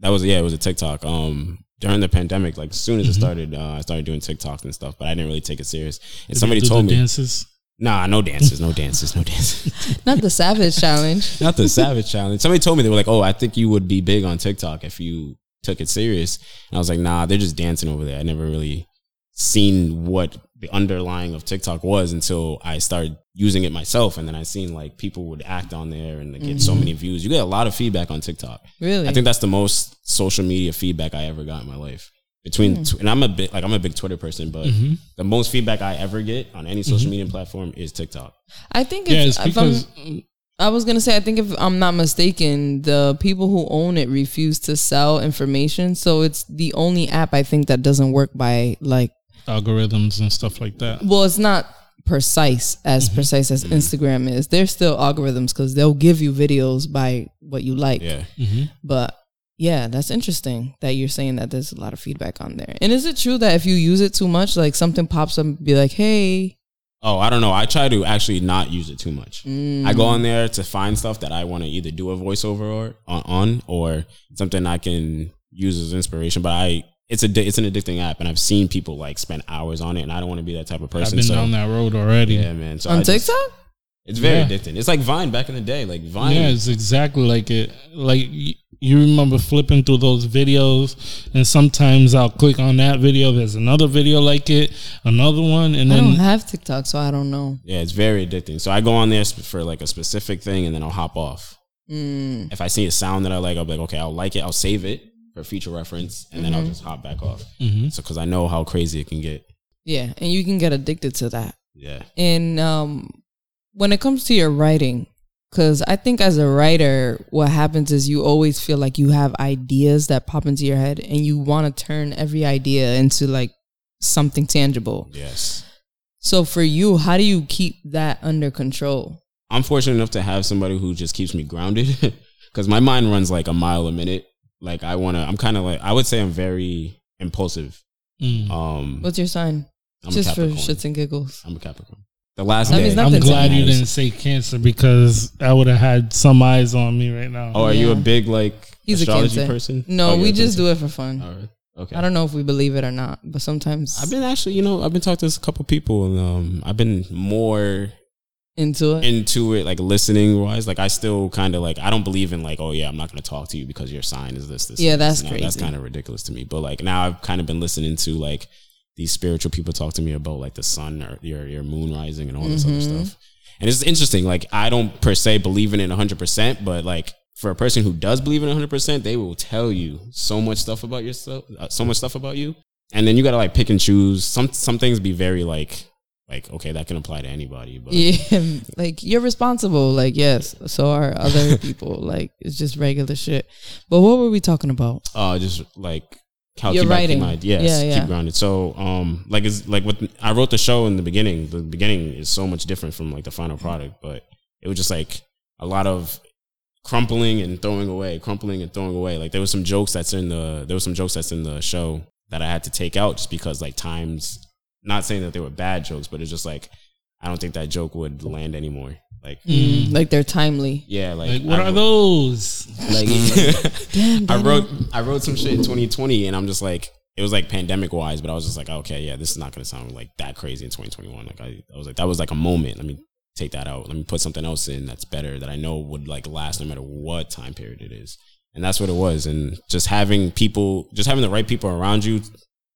That was yeah, it was a TikTok. Um, during the pandemic, like as soon as it Mhm. started, uh, I started doing TikToks and stuff, but I didn't really take it serious. And Did somebody you do told the me, dances. Nah, no dances, no dances, no dances. *laughs* not the savage challenge *laughs* not the savage challenge. Somebody told me they were like, "Oh, I think you would be big on TikTok if you took it serious." And I was like, "Nah, they're just dancing over there." I never really seen what the underlying of TikTok was until I started using it myself, and then I seen like people would act on there and they get so mm-hmm. many views. You get a lot of feedback on TikTok. really I think that's the most social media feedback I ever got in my life. Between tw- and I'm a bit like I'm a big Twitter person, but hmm the most feedback I ever get on any social media platform is TikTok. I think Yeah, it's, it's I'm- because I was gonna say, I think if I'm not mistaken, the people who own it refuse to sell information, so it's the only app I think that doesn't work by like. algorithms and stuff like that. Well, it's not precise as Mm-hmm. precise as Instagram is. There's still algorithms because they'll give you videos by what you like, Yeah. hmm but Yeah, that's interesting that you're saying that there's a lot of feedback on there. And is it true that if you use it too much, like something pops up and be like, hey, Oh, I don't know. I try to actually not use it too much. Mm. I go on there to find stuff that I want to either do a voiceover or on, on or something I can use as inspiration. But I, it's a, it's an addicting app, and I've seen people like spend hours on it, and I don't want to be that type of person. I've been so down that road already. yeah, man. So on I just- TikTok? it's very Yeah. addicting. It's like Vine back in the day. Like Vine, Yeah, it's exactly like it. Like y- you remember flipping through those videos, and sometimes I'll click on that video. There's another video like it, another one, and then I don't have TikTok, so I don't know. yeah, it's very addicting. So I go on there for like a specific thing, and then I'll hop off. Mm. If I see a sound that I like, I'll be like, okay, I'll like it. I'll save it for future reference, and then I'll just hop back off. Mhm. So because I know how crazy it can get. Yeah, and you can get addicted to that. Yeah. And um, when it comes to your writing, because I think as a writer, what happens is you always feel like you have ideas that pop into your head, and you want to turn every idea into like something tangible. Yes. So for you, how do you keep that under control? I'm fortunate enough to have somebody who just keeps me grounded *laughs* because my mind runs like a mile a minute. Like I want to, I'm kind of like, I would say I'm very impulsive. Mm. Um, What's your sign? I'm Just a for shits and giggles. I'm a Capricorn. The last That day. I'm glad you didn't say cancer because I would have had some eyes on me right now. Oh, are you a big like He's a astrology Cancer. person? No, Oh, we just do it for fun. All right. Okay. I don't know if we believe it or not, but sometimes I've been actually, you know, I've been talking to a couple people, and um, I've been more into it. into it, like listening wise. Like I still kind of like I don't believe in like, oh yeah, I'm not going to talk to you because your sign is this. This. Yeah, this. that's No, That's crazy. kind of ridiculous to me. But like now, I've kind of been listening to like these spiritual people talk to me about like the sun or your your moon rising and all this Mm-hmm. other stuff. And it's interesting. Like I don't per se believe in it 100, percent but like for a person who does believe in it 100, percent they will tell you so much stuff about yourself, uh, so much stuff about you, and then you got to like pick and choose. Some some things be very like like okay that can apply to anybody, but Yeah, *laughs* like you're responsible. Like yes, so are other *laughs* people. Like it's just regular shit. But what were we talking about? uh just like how Your keep, I keep writing. my yes Yeah, yeah. keep grounded so um like it's like what i wrote the show in the beginning. The beginning is so much different from like the final product but it was just like a lot of crumpling and throwing away crumpling and throwing away. Like there was some jokes that's in the there was some jokes that's in the show that i had to take out just because like times not saying that they were bad jokes but it's just like i don't think that joke would land anymore like Mm. Like they're timely. yeah like, Like, what I are wrote- those? like *laughs* Damn, I wrote I wrote some shit in 2020 and I'm just like it was like pandemic wise, but I was just like, okay, yeah, this is not gonna sound like that crazy in 2021. Like I, I was like, that was like a moment. Let me take that out. Let me put something else in that's better that I know would like last no matter what time period it is. And that's what it was. And just having people, just having the right people around you.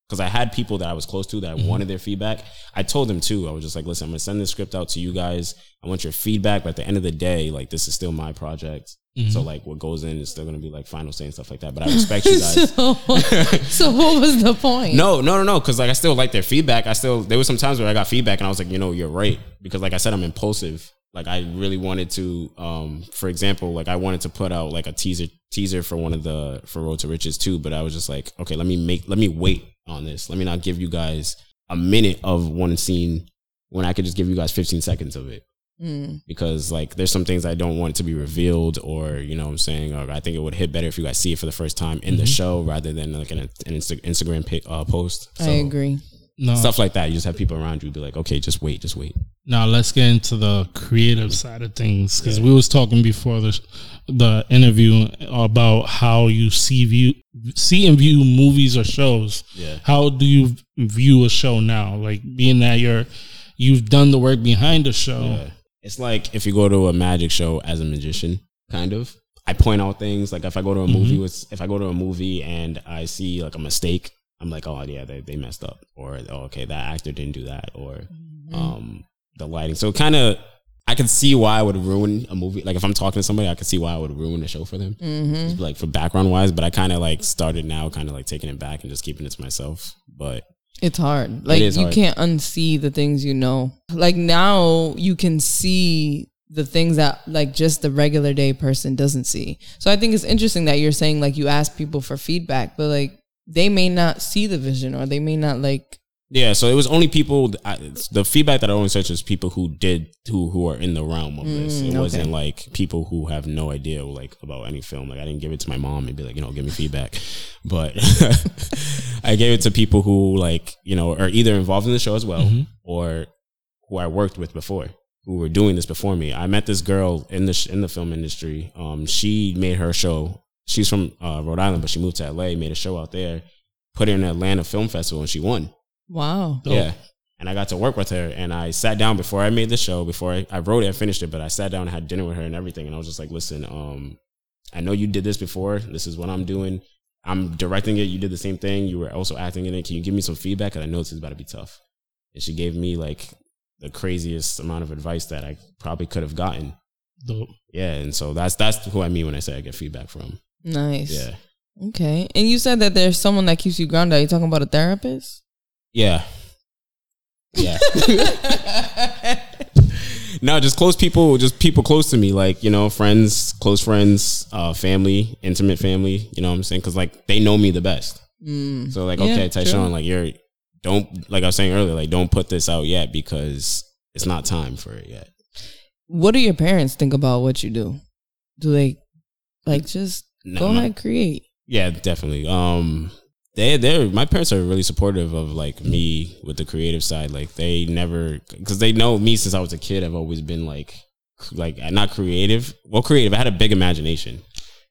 Because I had people that I was close to that I wanted their feedback. I told them too. I was just like, listen, I'm gonna send this script out to you guys. I want your feedback, but at the end of the day, like this is still my project. So like what goes in is still gonna be like final say and stuff like that. But I respect you *laughs* guys. so, *laughs* so what was the point? No, no, no, no. Because like I still like their feedback. I still there were some times where I got feedback and I was like, you know, you're right. Because like I said, I'm impulsive. Like I really wanted to, um, for example, like I wanted to put out like a teaser teaser for one of the for Road to Riches too. But I was just like, okay, let me make let me wait on this. Let me not give you guys a minute of one scene when I could just give you guys 15 seconds of it Mm. because like there's some things I don't want to be revealed or you know what I'm saying or I think it would hit better if you guys see it for the first time in the show rather than like an, an Insta- Instagram pic, uh, post. I agree. No. Stuff like that. You just have people around you be like, okay, just wait, just wait. Now let's get into the creative side of things because we was talking before the the interview about how you see view see and view movies or shows. Yeah. How do you view a show now? Like being that you're you've done the work behind the show. Yeah. It's like if you go to a magic show as a magician, kind of. I point out things like if I go to a movie with if I go to a movie and I see like a mistake, I'm like, oh yeah, they, they messed up, or oh, okay, that actor didn't do that, or um the lighting. So kind of, I can see why I would ruin a movie. Like if I'm talking to somebody, I can see why I would ruin the show for them, mm-hmm. Just, like for background wise. But I kind of like started now, kind of like taking it back and just keeping it to myself. But It's hard. Like you hard. can't unsee the things you know. Like now you can see the things that like just the regular day person doesn't see. So I think it's interesting that you're saying like you ask people for feedback, but like they may not see the vision or they may not like Yeah, so it was only people. I, the feedback that I only search was people who did who who are in the realm of this. It Mm, wasn't like people who have no idea like about any film. Like I didn't give it to my mom and be like, you know, give me feedback. *laughs* But *laughs* I gave it to people who like you know are either involved in the show as well or who I worked with before who were doing this before me. I met this girl in the sh- in the film industry. Um, she made her show. She's from uh, Rhode Island, but she moved to LA, made a show out there, put it in the Atlanta Film Festival, and she won. Wow. Dope. Yeah. And I got to work with her and I sat down before I made the show, before I, I wrote it and finished it, but I sat down and had dinner with her and everything. And I was just like, listen, um, I know you did this before. This is what I'm doing. I'm directing it. You did the same thing. You were also acting in it. Can you give me some feedback? Cause I know this is about to be tough. And she gave me like the craziest amount of advice that I probably could have gotten. Dope. Yeah. And so that's, that's who I mean when I say I get feedback from. Nice. Yeah. Okay. And you said that there's someone that keeps you grounded. Are you talking about a therapist? Yeah. Yeah. *laughs* no, just close people, just people close to me, like, you know, friends, close friends, uh, family, intimate family, you know what I'm saying? Cause like they know me the best. Mm. So like, Yeah, okay. Tyshawn, like you're, don't, like I was saying earlier, like don't put this out yet because it's not time for it yet. What do your parents think about what you do? Do they like just No, go my- ahead create? Yeah, definitely. Um, they they're my parents are really supportive of like me with the creative side. Like they never because they know me since I was a kid. I've always been like like not creative. Well, creative. I had a big imagination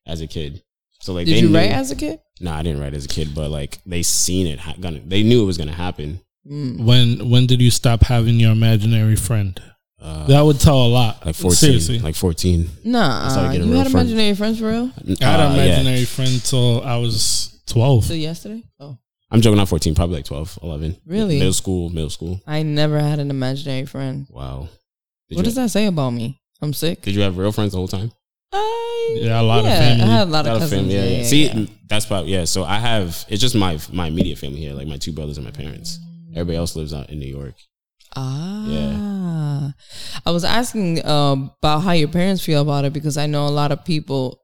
as a kid. So like, Did they you knew, write as a kid? No, I didn't write as a kid, but like they seen it. ha- Gonna, they knew it was gonna happen. Mm. When when did you stop having your imaginary friend? Uh, That would tell a lot. like fourteen, Seriously. like fourteen. Nah, started you had friends. imaginary friends for real? I had Uh, an yeah. imaginary friend till I was twelve. So yesterday? Oh, I'm joking. Not fourteen. Probably like 12, 11. Really? Middle school. Middle school. I never had an imaginary friend. Wow. Did what does that say about me? I'm sick. Did you have real friends the whole time? I, Yeah, a lot of family. I had a lot A of lot of cousins. family. Yeah, yeah. yeah, See, yeah. that's probably yeah. So I have. It's just my my immediate family here, like my two brothers and my parents. Everybody else lives out in New York. Ah, Yeah. I was asking um, about how your parents feel about it because I know a lot of people,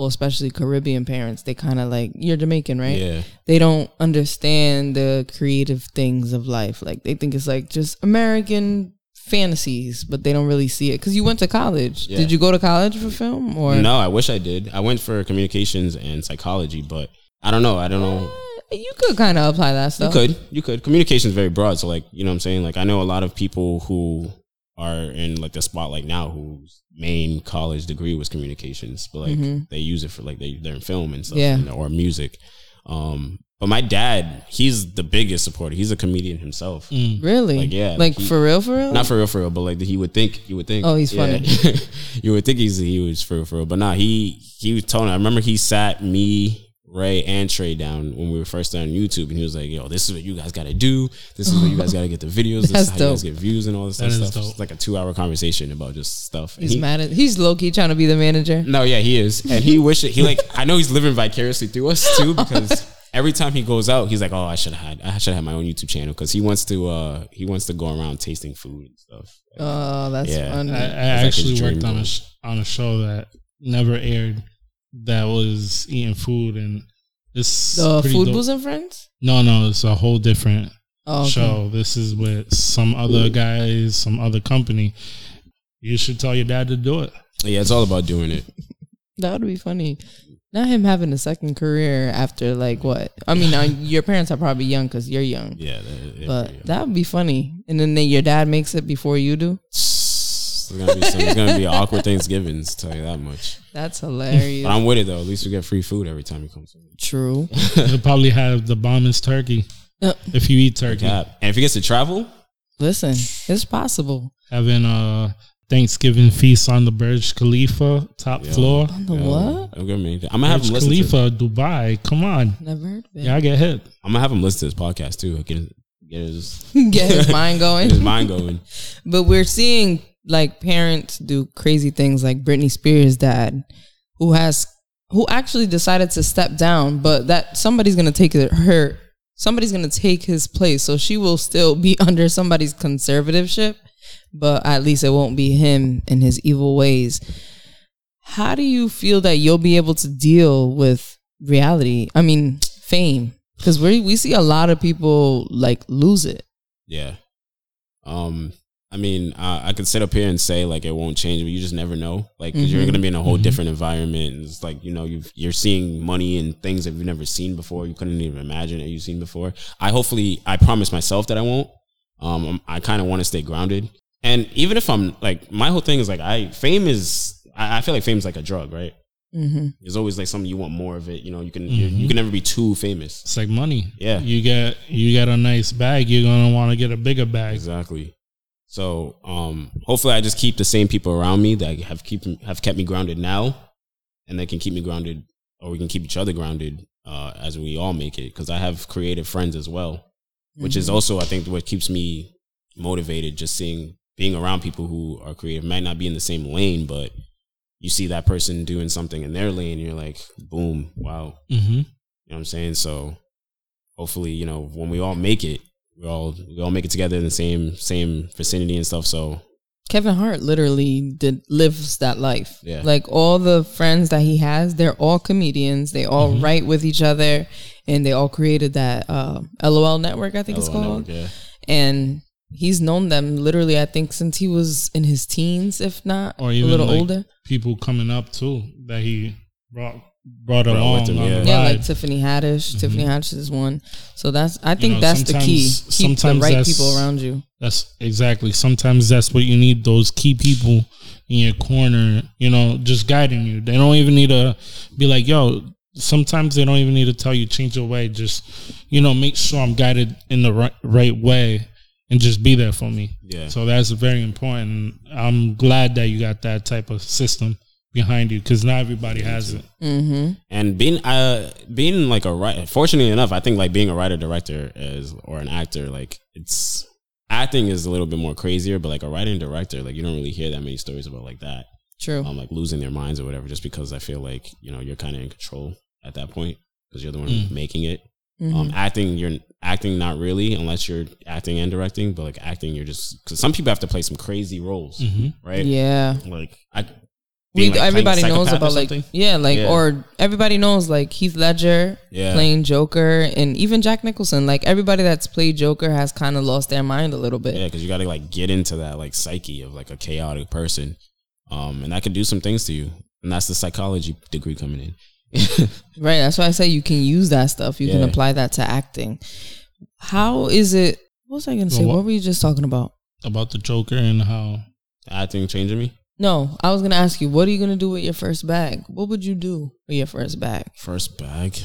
well, especially Caribbean parents, they kind of like you're Jamaican, right? Yeah, They don't understand the creative things of life. Like they think it's like just American fantasies, but they don't really see it because you went to college. Yeah. Did you go to college for film or no, I wish I did. I went for communications and psychology, but I don't know. I don't know. Uh, You could kind of apply that stuff. You could, you could. Communication is very broad. So, like, you know what I'm saying? Like, I know a lot of people who are in like the spotlight now whose main college degree was communications, but like Mhm. they use it for like they, they're in film and stuff Yeah. and- or music. Um, but my dad, he's the biggest supporter. He's a comedian himself. Mm. Really? Like, yeah, Like he- for real, for real? Not for real, for real, but like he would think, you would think. Oh, he's Yeah. *laughs* you would think he's he was for real, for real, but nah, he he was telling. I remember he sat me, Ray, and Trey down when we were first on YouTube, and he was like, "Yo, this is what you guys got to do. This is what you guys got to get the *laughs* videos. This That's is how you guys get views and all this That is stuff." It's like a two-hour conversation about just stuff. And He's he- mad at. He's low key trying to be the manager. no, yeah, he is, and he wish it. He like I know he's living vicariously through us too *laughs* because every time he goes out, he's like, "Oh, I should have had I should have had my own YouTube channel" because he wants to uh he wants to go around tasting food and stuff. Oh, that's Yeah. funny. I, I It's like actually worked on a sh- on a show that never aired. That was eating food and it's the food dope. booze and friends. No, no, it's a whole different Oh, okay. show. This is with some other guys, some other company. You should tell your dad to do it. Yeah, it's all about doing it. *laughs* That would be funny. Not him having a second career after like what? I mean, now *laughs* your parents are probably young because you're young, Yeah, that, yeah, but yeah. that would be funny. And then they, your dad makes it before you do. It's gonna be some, it's gonna be awkward Thanksgivings. Tell you that much. That's hilarious. But I'm with it though. At least we get free food every time he comes. in. True. *laughs* You'll probably have the bombest turkey Uh, if you eat turkey. Cap. And if he gets to travel, Listen, it's possible. Having a Thanksgiving feast on the Burj Khalifa top Yeah. floor. On the yo, what? I'm gonna, make- I'm gonna have Burj him listen. To, Khalifa, Dubai. Come on. Never heard of it. Yeah, I get hit. I'm gonna have him listen to this podcast too. Get his, get his, *laughs* Get his mind get going. his mind going. *laughs* But we're seeing like parents do crazy things like Britney Spears' dad, who has who actually decided to step down, but that somebody's gonna take her somebody's gonna take his place. So she will still be *laughs* under somebody's conservativeship, but at least it won't be him and his evil ways. How do you feel that you'll be able to deal with reality? I mean, fame Because we we see a lot of people like lose it. Yeah. Um, I mean, uh, I could sit up here and say like it won't change, but you just never know. Like, because you're going to be in a whole Mhm. different environment, and it's like you know you've, you're seeing money and things that you've never seen before. You couldn't even imagine that you've seen before. I hopefully, I promise myself that I won't. Um, I'm- I kind of want to stay grounded, and even if I'm like, my whole thing is like, I fame is. I, I feel like fame is like a drug, right? hmm There's always like something you want more of it. You know, you can you, Mhm. you can never be too famous. It's like money. Yeah. You get you get a nice bag, you're gonna want to get a bigger bag. Exactly. So, um, hopefully, I just keep the same people around me that have keep have kept me grounded now, and they can keep me grounded, or we can keep each other grounded uh, as we all make it. Because I have creative friends as well, which is also I think what keeps me motivated. Just seeing being around people who are creative might not be in the same lane, but you see that person doing something in their lane, and you're like, boom, wow, Mm-hmm. you know what I'm saying? So hopefully, you know, when we all make it, we all we all make it together in the same same vicinity and stuff. So Kevin Hart literally did lives that life. Yeah. Like all the friends that he has, they're all comedians. They all Mm-hmm. write with each other, and they all created that uh, LOL network. I think it's called. network, yeah. And he's known them literally. I think since he was in his teens, if not Or a little like older. people coming up too that he brought brought Brought along with on yeah. the Yeah, like Tiffany Haddish. Mm-hmm. Tiffany Haddish is one. So that's I think know, that's the key. sometimes- Keep the right people around you. That's exactly. Sometimes that's what you need. Those key people in your corner, you know, just guiding you. They don't even need to be like, yo. Sometimes they don't even need to tell you change your way. Just, you know, make sure I'm guided in the right right way, and just be there for me. Yeah. So that's very important. I'm glad that you got that type of system behind you because not everybody has it. Mm-hmm. And being uh being like a writer, fortunately enough, I think like being a writer director is or an actor, like it's acting is a little bit more crazier, but like a writer and director, like you don't really hear that many stories about like that. True. Um, like losing their minds or whatever, just because I feel like you know you're kind of in control at that point because you're the one Mm. making it. Mhm. Um, acting, you're acting not really unless you're acting and directing, but like acting, you're just because some people have to play some crazy roles, hmm right? yeah. Like I, We, like, everybody knows about like yeah, like Yeah. or everybody knows like Heath Ledger Yeah. playing Joker and even Jack Nicholson. Like everybody that's played Joker has kind of lost their mind a little bit. yeah, because you got to like get into that like psyche of like a chaotic person, um, and that could do some things to you, and that's the psychology degree coming in. *laughs* Right. That's why I say you can use that stuff. You can apply that to acting. How is it? What was I going to say? Well, what- what were you just talking about? About the Joker and how acting changing me. No, I was going to ask you, what are you going to do with your first bag? What would you do with your first bag? First bag.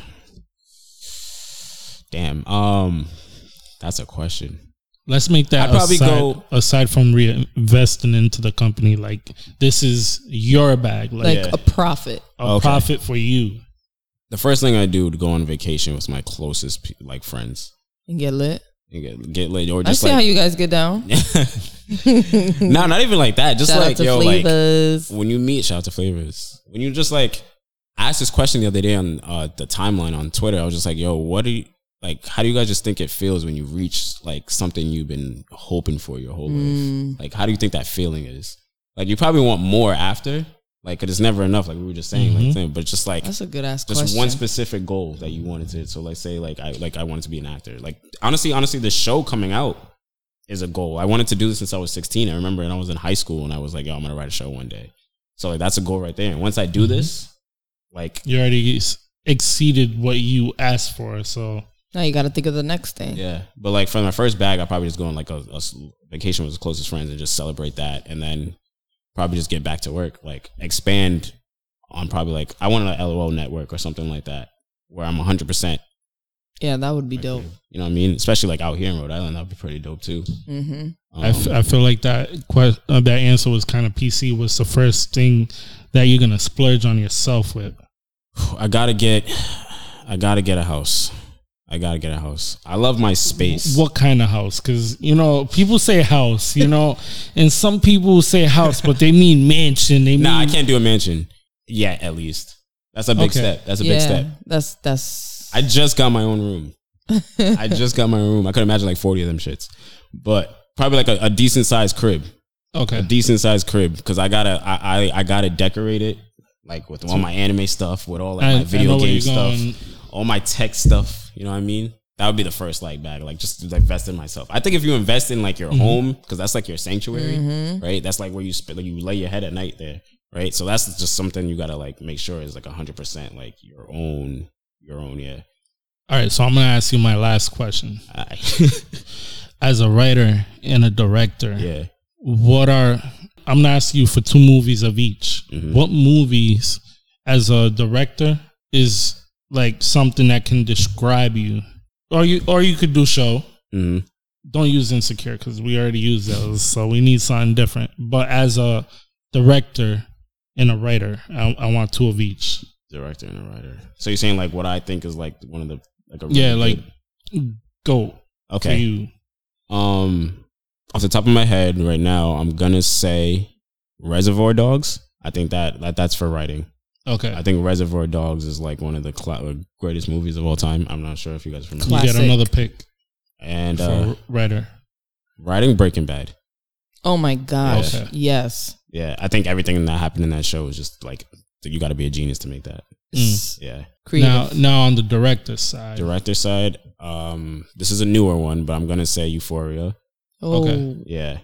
Damn. Um, that's a question. Let's make that I'd probably aside, go- aside from reinvesting into the company. Like this is your bag, like Like Yeah. a profit. a Okay. profit for you. The first thing I do to go on vacation with my closest like friends. And get lit. Get, get laid or I just see how you guys get down. *laughs* *laughs* no, not even like that. Just Shout like yo, like when you meet, shout out to flavors. When you just like I asked this question the other day on uh, the timeline on Twitter. I was just like, yo, what do you like? How do you guys just think it feels when you reach like something you've been hoping for your whole Mm. life? Like, how do you think that feeling is? Like, you probably want more after, like, 'cause it's never enough. Like we were just saying, Mhm. like, thing, but just like That's a good ass just question. one specific goal that you wanted to. So, like, say, like, I like I wanted to be an actor. Like, honestly, honestly, the show coming out is a goal. I wanted to do this since I was 16. I remember, and I was in high school, and I was like, yo, I'm gonna write a show one day. So, like, that's a goal right there. And once I do Mhm. this, like, You already exceeded what you asked for, so now you got to think of the next thing. yeah. But like for my first bag, I probably just go on like a vacation with his closest friends and just celebrate that, and then probably just get back to work. Like expand on probably like I want an LOL network or something like that where I'm 100. percent Yeah, that would be dope. You know what I mean? Especially like out here in Rhode Island, that'd be pretty dope too. Mm-hmm. Um, I feel like that que- uh, that answer was kind of PC. Was the first thing that you're gonna splurge on yourself with? I gotta get, I gotta get a house. I gotta get a house. I love my space. What kind of house? Because you know people say house, you know, and some people say house, but they mean mansion. They mean Nah, I can't do a mansion yet. At least that's a big Okay. step. That's a yeah, big step. that's that's. I just got my own room. I just got my own room. I could imagine like 40 of them shits. But probably like a, a decent sized crib. Okay. a decent sized crib. Cause I gotta I, I, I gotta decorate it like with all my anime stuff, with all like I, my I video where game you're stuff, going. all my tech stuff. You know what I mean? That would be the first like bag, like just to, like invest in myself. I think if you invest in like your Mm-hmm. home, because that's like your sanctuary, Mhm. right? That's like where you spend, like you lay your head at night there, right? So that's just something you gotta like make sure is like hundred percent like your own, your own, yeah. All right, so I'm gonna ask you my last question. *laughs* As a writer and a director, yeah. what are I'm gonna ask you for two movies of each. Mhm. What movies, as a director, is like something that can describe you, or you, or you could do show. hmm Don't use insecure because we already use those, so we need something different. But as a director and a writer, I, I want two of each. Director and a writer. So you're saying like what I think is like one of the like a really Yeah, like go okay. you. Um, off the top of my head, right now, I'm gonna say Reservoir Dogs. I think that, that that's for writing. Okay, I think Reservoir Dogs is like one of the cla- greatest movies of all time. I'm not sure if you guys remember. familiar. you get Classic. another pick And for uh, writer. writing Breaking Bad. Oh my gosh. Okay. Yes. Yeah, I think everything that happened in that show is just like you got to be a genius to make that. It's Yeah. creative. Now, now on the director side, Director side, um, this is a newer one, but I'm gonna say Euphoria. oh, okay. Yeah,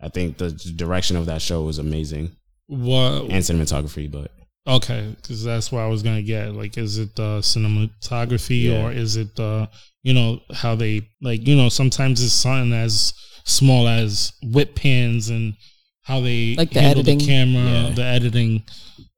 I think the direction of that show was amazing what and cinematography, but Okay, because that's what I was gonna get. Like, is it the cinematography Yeah. or is it the you know how they like you know sometimes it's something as small as whip pans and how they Like the handle editing. the camera, Yeah. the editing.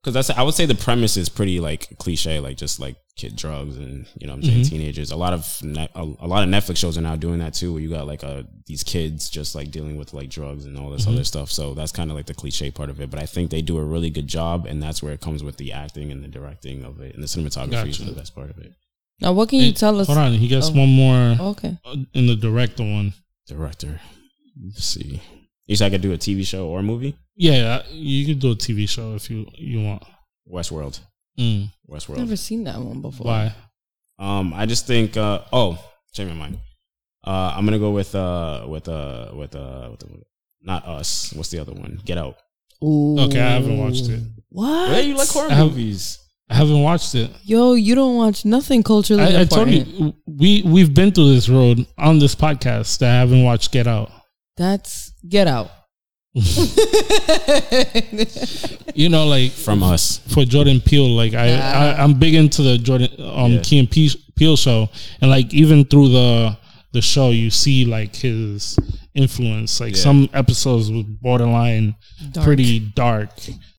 Because that's I would say the premise is pretty like cliche, like just like kid drugs and you know I'm saying Mhm. teenagers. A lot of net, a, a lot of Netflix shows are now doing that too, where you got like uh these kids just like dealing with like drugs and all this Mhm. other stuff. So that's kind of like the cliche part of it. But I think they do a really good job, and that's where it comes with the acting and the directing of it, and the cinematography is the best part of it. now what can you Hey, tell us? Hold on, he gets Oh. one more Okay. uh, in the director one. Director, let's see. You said I could do a TV show or a movie. Yeah, you could do a TV show if you you want. Westworld. Mm, Westworld. Never seen that one before. why? Um, I just think. Uh, oh, change my mind. Uh, I'm gonna go with uh with uh with uh with the, not us. What's the other one? Get Out. Ooh. Okay, I haven't watched it. What? Hey, you like horror I have- movies? I haven't watched it. Yo, you don't watch nothing culturally I, I told you we we've been through this road on this podcast that I haven't watched Get Out. That's Get Out. *laughs* You know, like From us. for Jordan Peele, like I, Yeah. I I'm big into the Jordan um Yeah. Key and Pe- Peele show, and like even through the the show, you see like his influence. Like Yeah. some episodes was borderline Dark. pretty dark.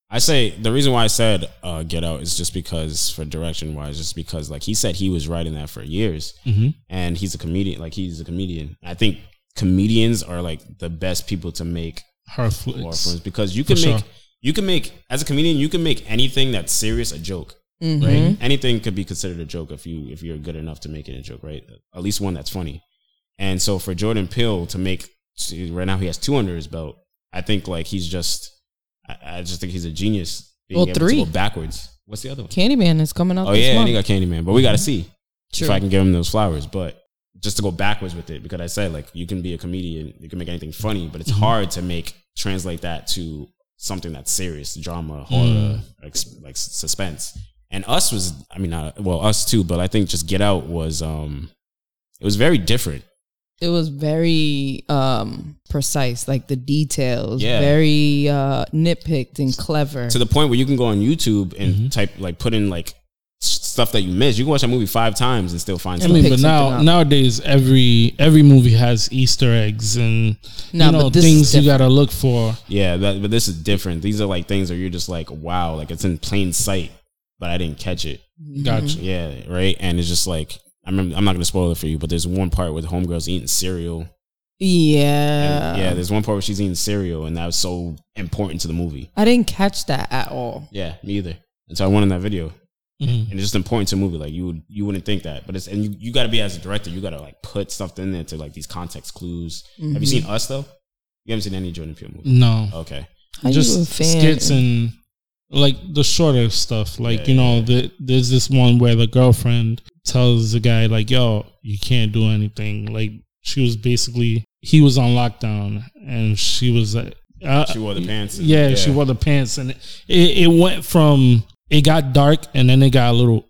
I say the reason why I said uh, Get Out is just because for direction wise, just because like he said he was writing that for years, hmm and he's a comedian. Like he's a comedian. I think comedians are like the best people to make Horror horror flicks. films because you can For make sure. you can make as a comedian you can make anything that's serious a joke. Mhm. right? Anything could be considered a joke if you if you're good enough to make it a joke, right? At least one that's funny. And so for Jordan Peele to make right now he has two under his belt. I think like he's just I, I just think he's a genius. Being Well, able three. to go backwards. What's the other one? Candyman is coming out. Oh this yeah, and he got Candyman, but we got to see True. if I can give him those flowers. But just to go backwards with it, because I said like you can be a comedian, you can make anything funny, but it's Mhm. hard to make translate that to something that's serious, drama, horror, Mm. like, like suspense. And us was, I mean, uh, well, us too, but I think just Get Out was, um, it was very different. it was very um precise like the details Yeah. very uh nitpicked and clever To the point where you can go on YouTube and Mhm. type like put in like stuff that you missed. You can watch a movie five times and still find something. I stuff. mean, but now nowadays every every movie has Easter eggs and No, you know but this is things you gotta look for. Yeah, that, but this is different. These are like things where you're just like, wow, like it's in plain sight, but I didn't catch it. Mhm. Gotcha. Yeah, right. And it's just like I remember. I'm not gonna spoil it for you, but there's one part where the homegirl's eating cereal. yeah And, yeah, there's one part where she's eating cereal, and that was so important to the movie. i didn't catch that at all Yeah, me either. And so I went in that video, Mhm. and it's just important to the movie. Like you would, you wouldn't think that, but it's and you, you got to be as a director, you got to like put stuff in there to like these context clues. Have you seen Us though? You haven't seen any Jordan Peele movie? No, Okay. How you a just fan? skits and like the shorter stuff. Like Yeah, you know, yeah. the, there's this one where the girlfriend tells the guy like, "Yo, you can't do anything." Like she was basically he was on lockdown and she was like, uh, She wore the pants. and- yeah, she wore the pants, and it, it went from it got dark, and then it got a little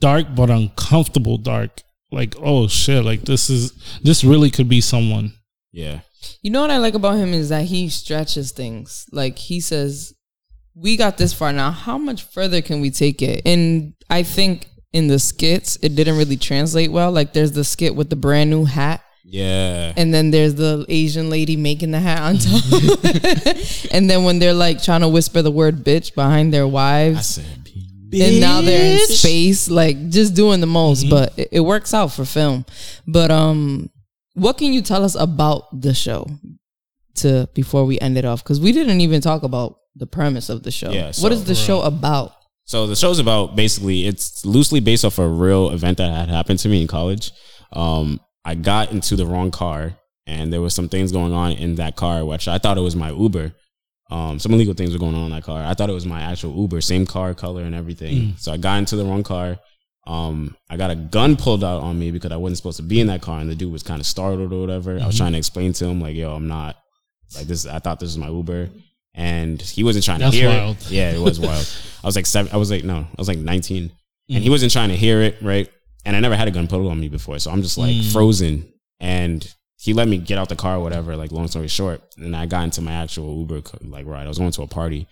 dark but uncomfortable dark, like oh shit, like this is this really could be someone. Yeah. You know what I like about him is that he stretches things. Like he says, "We got this far now. How much further can we take it?" And I think in the skits, it didn't really translate well. Like there's the skit with the brand new hat. Yeah. And then there's the Asian lady making the hat on top. *laughs* and then when they're like trying to whisper the word bitch behind their I wives, said, and now they're in space, like just doing the most, but it, it works out for film. But um, what can you tell us about the show to before we end it off? Because we didn't even talk about the premise of the show. Yeah, what so- is the show about? So the show's about basically it's loosely based off a real event that had happened to me in college. Um, I got into the wrong car, and there was some things going on in that car, which I thought it was my Uber. Um, some illegal things were going on in that car. I thought it was my actual Uber, same car, color, and everything. So I got into the wrong car. Um, I got a gun pulled out on me because I wasn't supposed to be in that car, and the dude was kind of startled or whatever. I was trying to explain to him like, "Yo, I'm not like this. I thought this was my Uber." And he wasn't trying That's to hear wild. it. Yeah, it was wild. I was like seven. I was like no, I was like nineteen, and he wasn't trying to hear it, right? And I never had a gun pulled on me before, so I'm just like hmm. frozen. And he let me get out the car, or whatever. Like long story short, and I got into my actual Uber like ride. I was going to a party,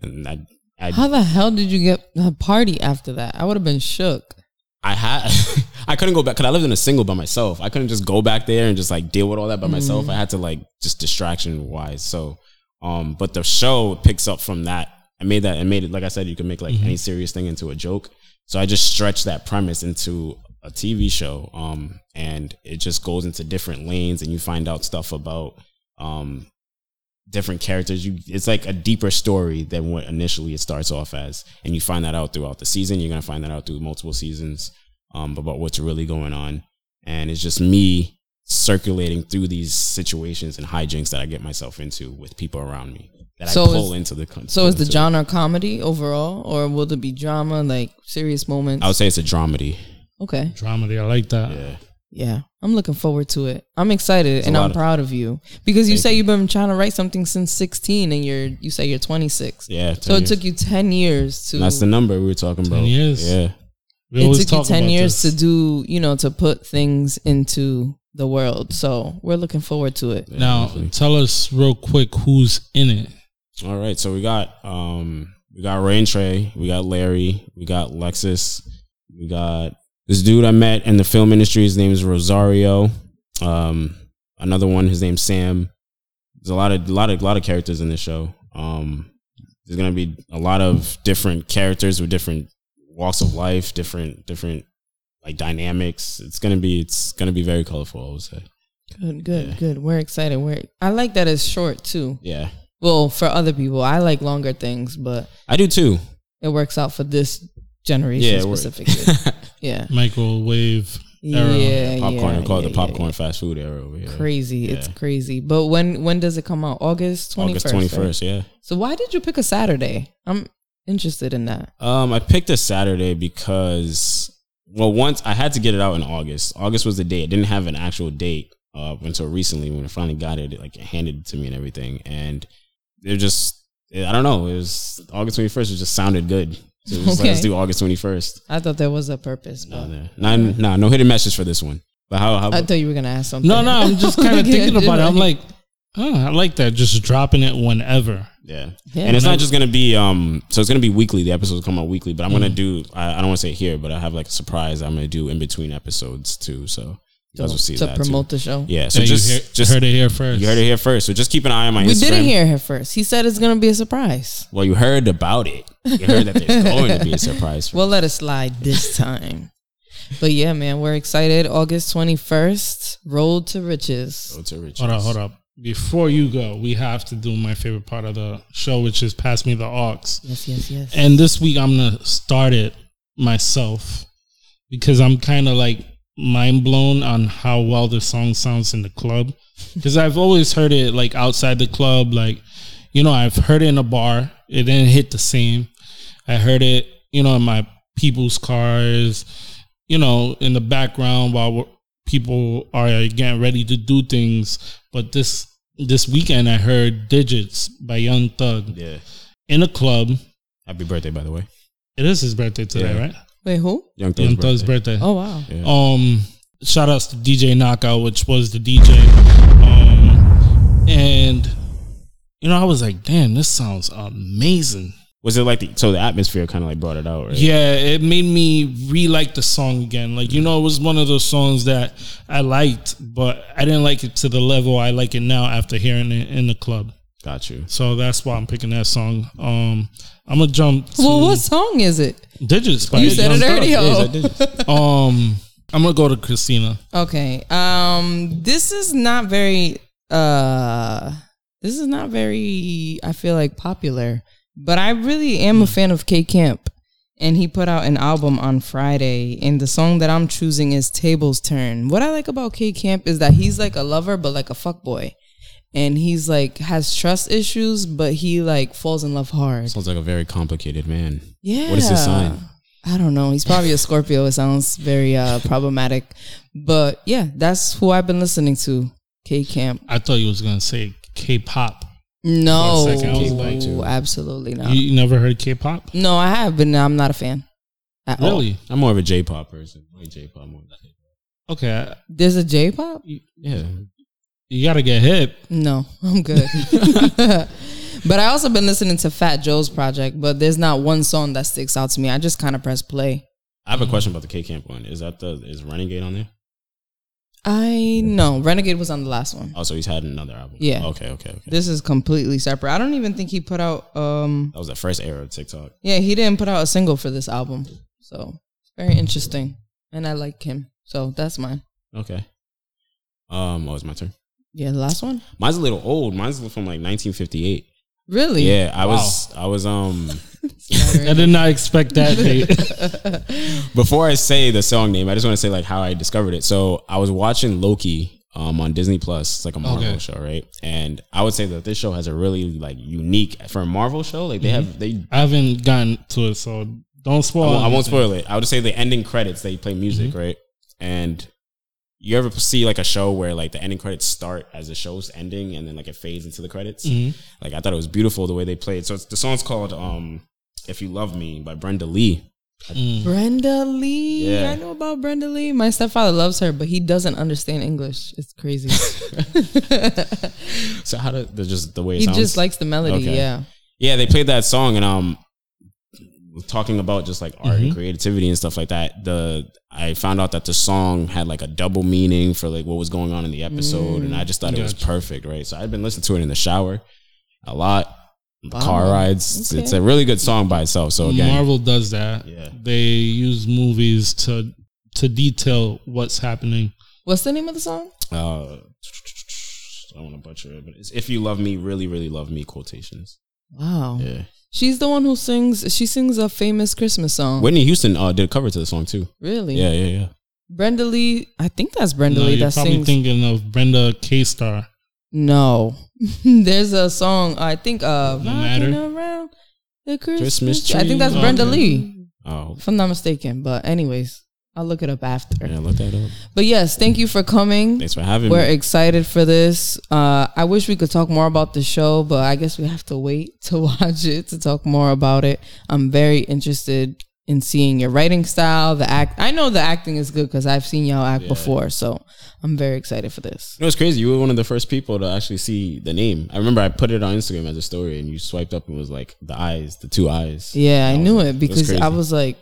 and I, I, How the hell did you get a party after that? I would have been shook. I had, *laughs* I couldn't go back because I lived in a single by myself. I couldn't just go back there and just like deal with all that by hmm. myself. I had to like just distraction wise. So, um, but the show picks up from that. I made that. I made it like I said. You can make like mm-hmm. any serious thing into a joke. So I just stretched that premise into a TV show. Um, and it just goes into different lanes, and you find out stuff about um different characters. You it's like a deeper story than what initially it starts off as, and you find that out throughout the season. You're gonna find that out through multiple seasons um, about what's really going on, and it's just me circulating through these situations and hijinks that I get myself into with people around me that So I pull is- into the. con- So is the into- genre comedy overall, or will there be drama, like serious moments? I would say it's a dramedy. okay. Dramedy, I like that. Yeah, Yeah, I'm looking forward to it. I'm excited and I'm of- proud of you because you say you've been trying to write something since 16 and you're you say you're 26. yeah. So 10 it took you 10 years to And that's the number we were talking about. years. Yeah, We it took you 10 years this. to do, you know, to put things into the world. So we're looking forward to it. Now, definitely. tell us real quick who's in it. All right, so we got um we got Ray and Trey, we got Larry, we got Lexus, we got this dude I met in the film industry. His name is Rosario. Um, another one, his name's Sam. There's a lot of a lot of lot of characters in this show. Um, there's gonna be a lot of different characters with different walks of life, different different like dynamics. It's gonna be it's gonna be very colorful. I would say. Good, good, Yeah. good. We're excited. We're I like that it's short too. Yeah, Well, for other people, I like longer things, but I do too. it works out for this generation Yeah, it works. specifically. *laughs* yeah. Microwave. Era. Yeah, popcorn. yeah, I call it yeah, the yeah, popcorn fast food era over here. crazy. It's Yeah. crazy. But when when does it come out? August twenty August first. twenty first. Yeah. So why did you pick a Saturday? I'm interested in that. Um, I picked a Saturday because, well, once I had to get it out in August. August was the date. It didn't have an actual date uh, until recently when I finally got it. Like it handed it to me and everything, and it just, I don't know. It was August twenty first. It just sounded good. So it was like, let's do August twenty first. I thought there was a purpose, but No, no, no, no, no hidden message for this one. But how? how I thought you were gonna ask something. No, no, I'm just kind *laughs* of thinking about it. I'm like- like, oh, I like that. Just dropping it whenever. Yeah. Yeah. and it's not just gonna be um. So it's gonna be weekly. The episodes come out weekly, but I'm gonna do. I, I don't want to say here, but I have like a surprise. I'm gonna do in between episodes too. So you guys will see to that too. promote the show. Yeah. So So just you hear, just heard it here first. you heard it here first. So just keep an eye on my Instagram. We Instagram. didn't hear her first. He said it's gonna be a surprise. Well, you heard about it. You heard that there's *laughs* going to be a surprise. We'll let it slide this time. But yeah, man, we're excited. August twenty first, Road to Riches. Go to Riches. Hold up, hold up. Before you go, we have to do my favorite part of the show, which is pass me the aux. Yes, yes, yes. And this week I'm gonna start it myself because I'm kind of like mind blown on how well the song sounds in the club. Because I've always heard it like outside the club, like you know, I've heard it in a bar. It didn't hit the same. I heard it, you know, in my people's cars, you know, in the background while people are getting ready to do things. But this this weekend, I heard "Digits" by Young Thug Yeah. in a club. Happy birthday, by the way. It is his birthday today, Yeah. right? Wait, who? Young Thug's Young Thug's birthday. birthday. Oh wow. Yeah. Um, shout outs to DJ Knockout, which was the DJ. Um, and you know, I was like, damn, this sounds amazing. Was it like the so the atmosphere kind of like brought it out, right? Yeah, it made me re-like the song again. Like you know, it was one of those songs that I liked, but I didn't like it to the level I like it now after hearing it in the club. Got you. So that's why I'm picking that song. Um, I'm gonna jump. To Well, what song is it? Digits? by You said it already. Thug. Yes, Oh. I did. Um, I'm gonna go to Christina. Okay. Um this is not very uh this is not very I feel like popular, but I really am a fan of K Camp. And he put out an album on Friday, and the song that I'm choosing is Table's Turn. What I like about K Camp is that he's like a lover, but like a fuck boy, and he's like has trust issues, but he like falls in love hard. Sounds like a very complicated man. Yeah. What is his sign? I don't know. He's probably a Scorpio. It sounds very uh, *laughs* problematic. But yeah, that's who I've been listening to. K Camp. I thought you was gonna say K-pop. No, For a second, I was like- too. absolutely not. You, you never heard K-pop? no, I have, but I'm not a fan. At all. Really? I'm more of a J-pop person. I like J-pop more. than K-pop. Okay, There's a J-pop? Yeah. You gotta get hip. No, *laughs* I'm good. *laughs* but I also been listening to Fat Joe's project, but there's not one song that sticks out to me. I just kind of press play. I have a question about the K Camp one. Is that the is Renegade on there? I know Renegade was on the last one. Oh, so he's had another album. Yeah. Okay. Okay. Okay. This is completely separate. I don't even think he put out um that was the first era of TikTok. Yeah, he didn't put out a single for this album. So it's very interesting. And I like him. So that's mine. Okay. Um. Oh, it's my turn. Yeah, the last one? Mine's a little old. Mine's from like 1958. Really? Yeah. I was. I was. Um. *laughs* *laughs* I did not expect that. Date. *laughs* Before I say the song name, I just want to say like how I discovered it. So I was watching Loki um on Disney Plus. It's like a Marvel Okay. show, right? And I would say that this show has a really like unique for a Marvel show. Like they Mm-hmm. have they. I haven't gotten to it, so don't I spoil. won't, I won't spoil it. I would just say the ending credits they play music, right? And you ever see like a show where like the ending credits start as the show's ending and then like it fades into the credits? Like I thought it was beautiful the way they played. So it's, the song's called um "If You Love Me" by Brenda Lee. Brenda Lee. Yeah. I know about Brenda Lee. My stepfather loves her, but he doesn't understand English. It's crazy. *laughs* *laughs* So how do the just the way it he sounds? just likes the melody. Okay. Yeah. yeah, they played that song and um talking about just like art and creativity and stuff like that. The I found out that the song had like a double meaning for like what was going on in the episode, and I just thought it was perfect, right? So I've been listening to it in the shower a lot, Wow. car rides. It's, Okay. it's a really good song by itself. So again, Marvel does that. Yeah. They use movies to to detail what's happening. What's the name of the song? uh, I don't want to butcher it, but it's "If You Love Me, Really, Really Love Me" quotations. Wow. Yeah, She's the one who sings she sings a famous Christmas song. Whitney Houston uh, did a cover to the song too. really? Yeah, yeah, yeah. Brenda Lee, I think that's Brenda No, Lee you're that probably sings. thinking of Brenda K Starr. No, *laughs* there's a song. I think uh, matter. rocking around the Christmas. Christmas tree. I think that's tree. Brenda Okay. Lee, Oh, if I'm not mistaken. But anyways, I'll look it up after. yeah. Look that up. But yes, thank you for coming. Thanks for having me. We're excited for this. Uh, I wish we could talk more about the show, but I guess we have to wait *laughs* to watch it to talk more about it. I'm very interested in seeing your writing style, the act. I know the acting is good because I've seen y'all act before, so I'm very excited for this. You know, it's crazy. You were one of the first people to actually see the name. I remember I put it on Instagram as a story, and you swiped up and was like the eyes, the two eyes. Yeah, I was knew like- it because. I was like,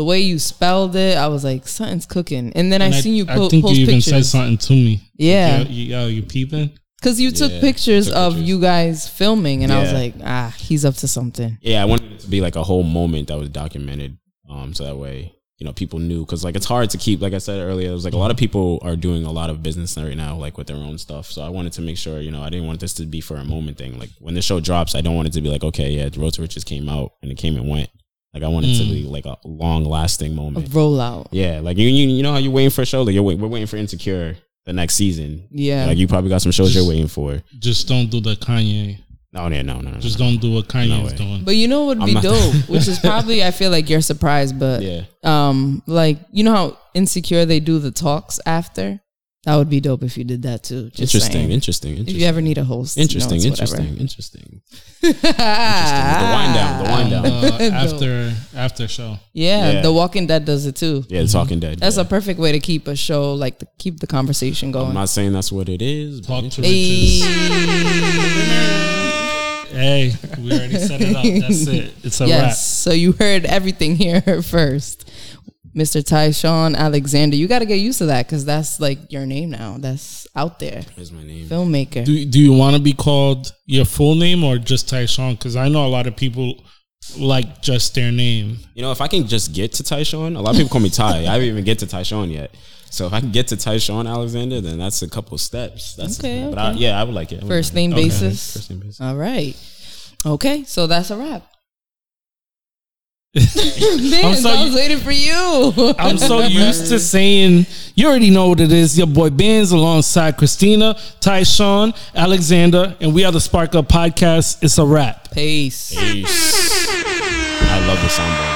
the way you spelled it, I was like, something's cooking. And then I And seen you I po- think post you even said something to me. Yeah. Like, yo, you, yo, you peeping? Because you took Yeah, pictures took of pictures. you guys filming, and I was like, ah, he's up to something. Yeah, I wanted it to be like a whole moment that was documented, um, so that way you know people knew because like it's hard to keep. Like I said earlier, it was like a lot of people are doing a lot of business right now, like with their own stuff. So I wanted to make sure, you know, I didn't want this to be for a moment thing. Like when the show drops, I don't want it to be like, okay, yeah, the Road to Riches came out and it came and went. Like I want it to Mm. be like a long lasting A moment. rollout. Yeah, like you, you, you know how you're waiting for a show. Like you're wait, we're waiting for Insecure the next season. Yeah. Like you probably got some shows you're waiting for. Just don't do the Kanye. No, yeah, no, no, no. Just no. don't do what No Kanye's way. doing. But you know what would be dope, *laughs* which is probably I feel like you're surprised, but Yeah. um, like you know how insecure they do the talks after. That would be dope if you did that too. Just interesting, saying. interesting, If you ever need a host, Interesting, it's interesting, whatever. interesting, *laughs* interesting. The wind down, the wind down. Uh, *laughs* after after show. Yeah, Yeah. The Walking Dead does it too. Yeah, The Talking Dead. That's yeah. a perfect way to keep a show like to keep the conversation going. I'm not saying that's what it is. Talk to interesting. Hey. Hey, we already set it up. That's it. It's a wrap. So you heard everything here *laughs* first. Mr. Tyshawn Alexander. You got to get used to that because that's like your name now. That's out there. Here's my name. Filmmaker. Do Do you want to be called your full name or just Tyshawn? Because I know a lot of people like just their name. You know, if I can just get to Tyshawn, a lot of people call me Ty. I haven't even get to Tyshawn yet. So if I can get to Tyshawn Alexander, then that's a couple steps. That's Okay, But I, yeah, I would like it. Would First like it. name Okay. basis. First name basis. All right. Okay. So that's a wrap. I'm so I was waiting for you. I'm so *laughs* used to saying, you already know what it is. Your boy Benz alongside Christina, Tyshawn, Alexander, and we are the Spark Up Podcast. It's a wrap. Peace. Peace. I love the soundboard.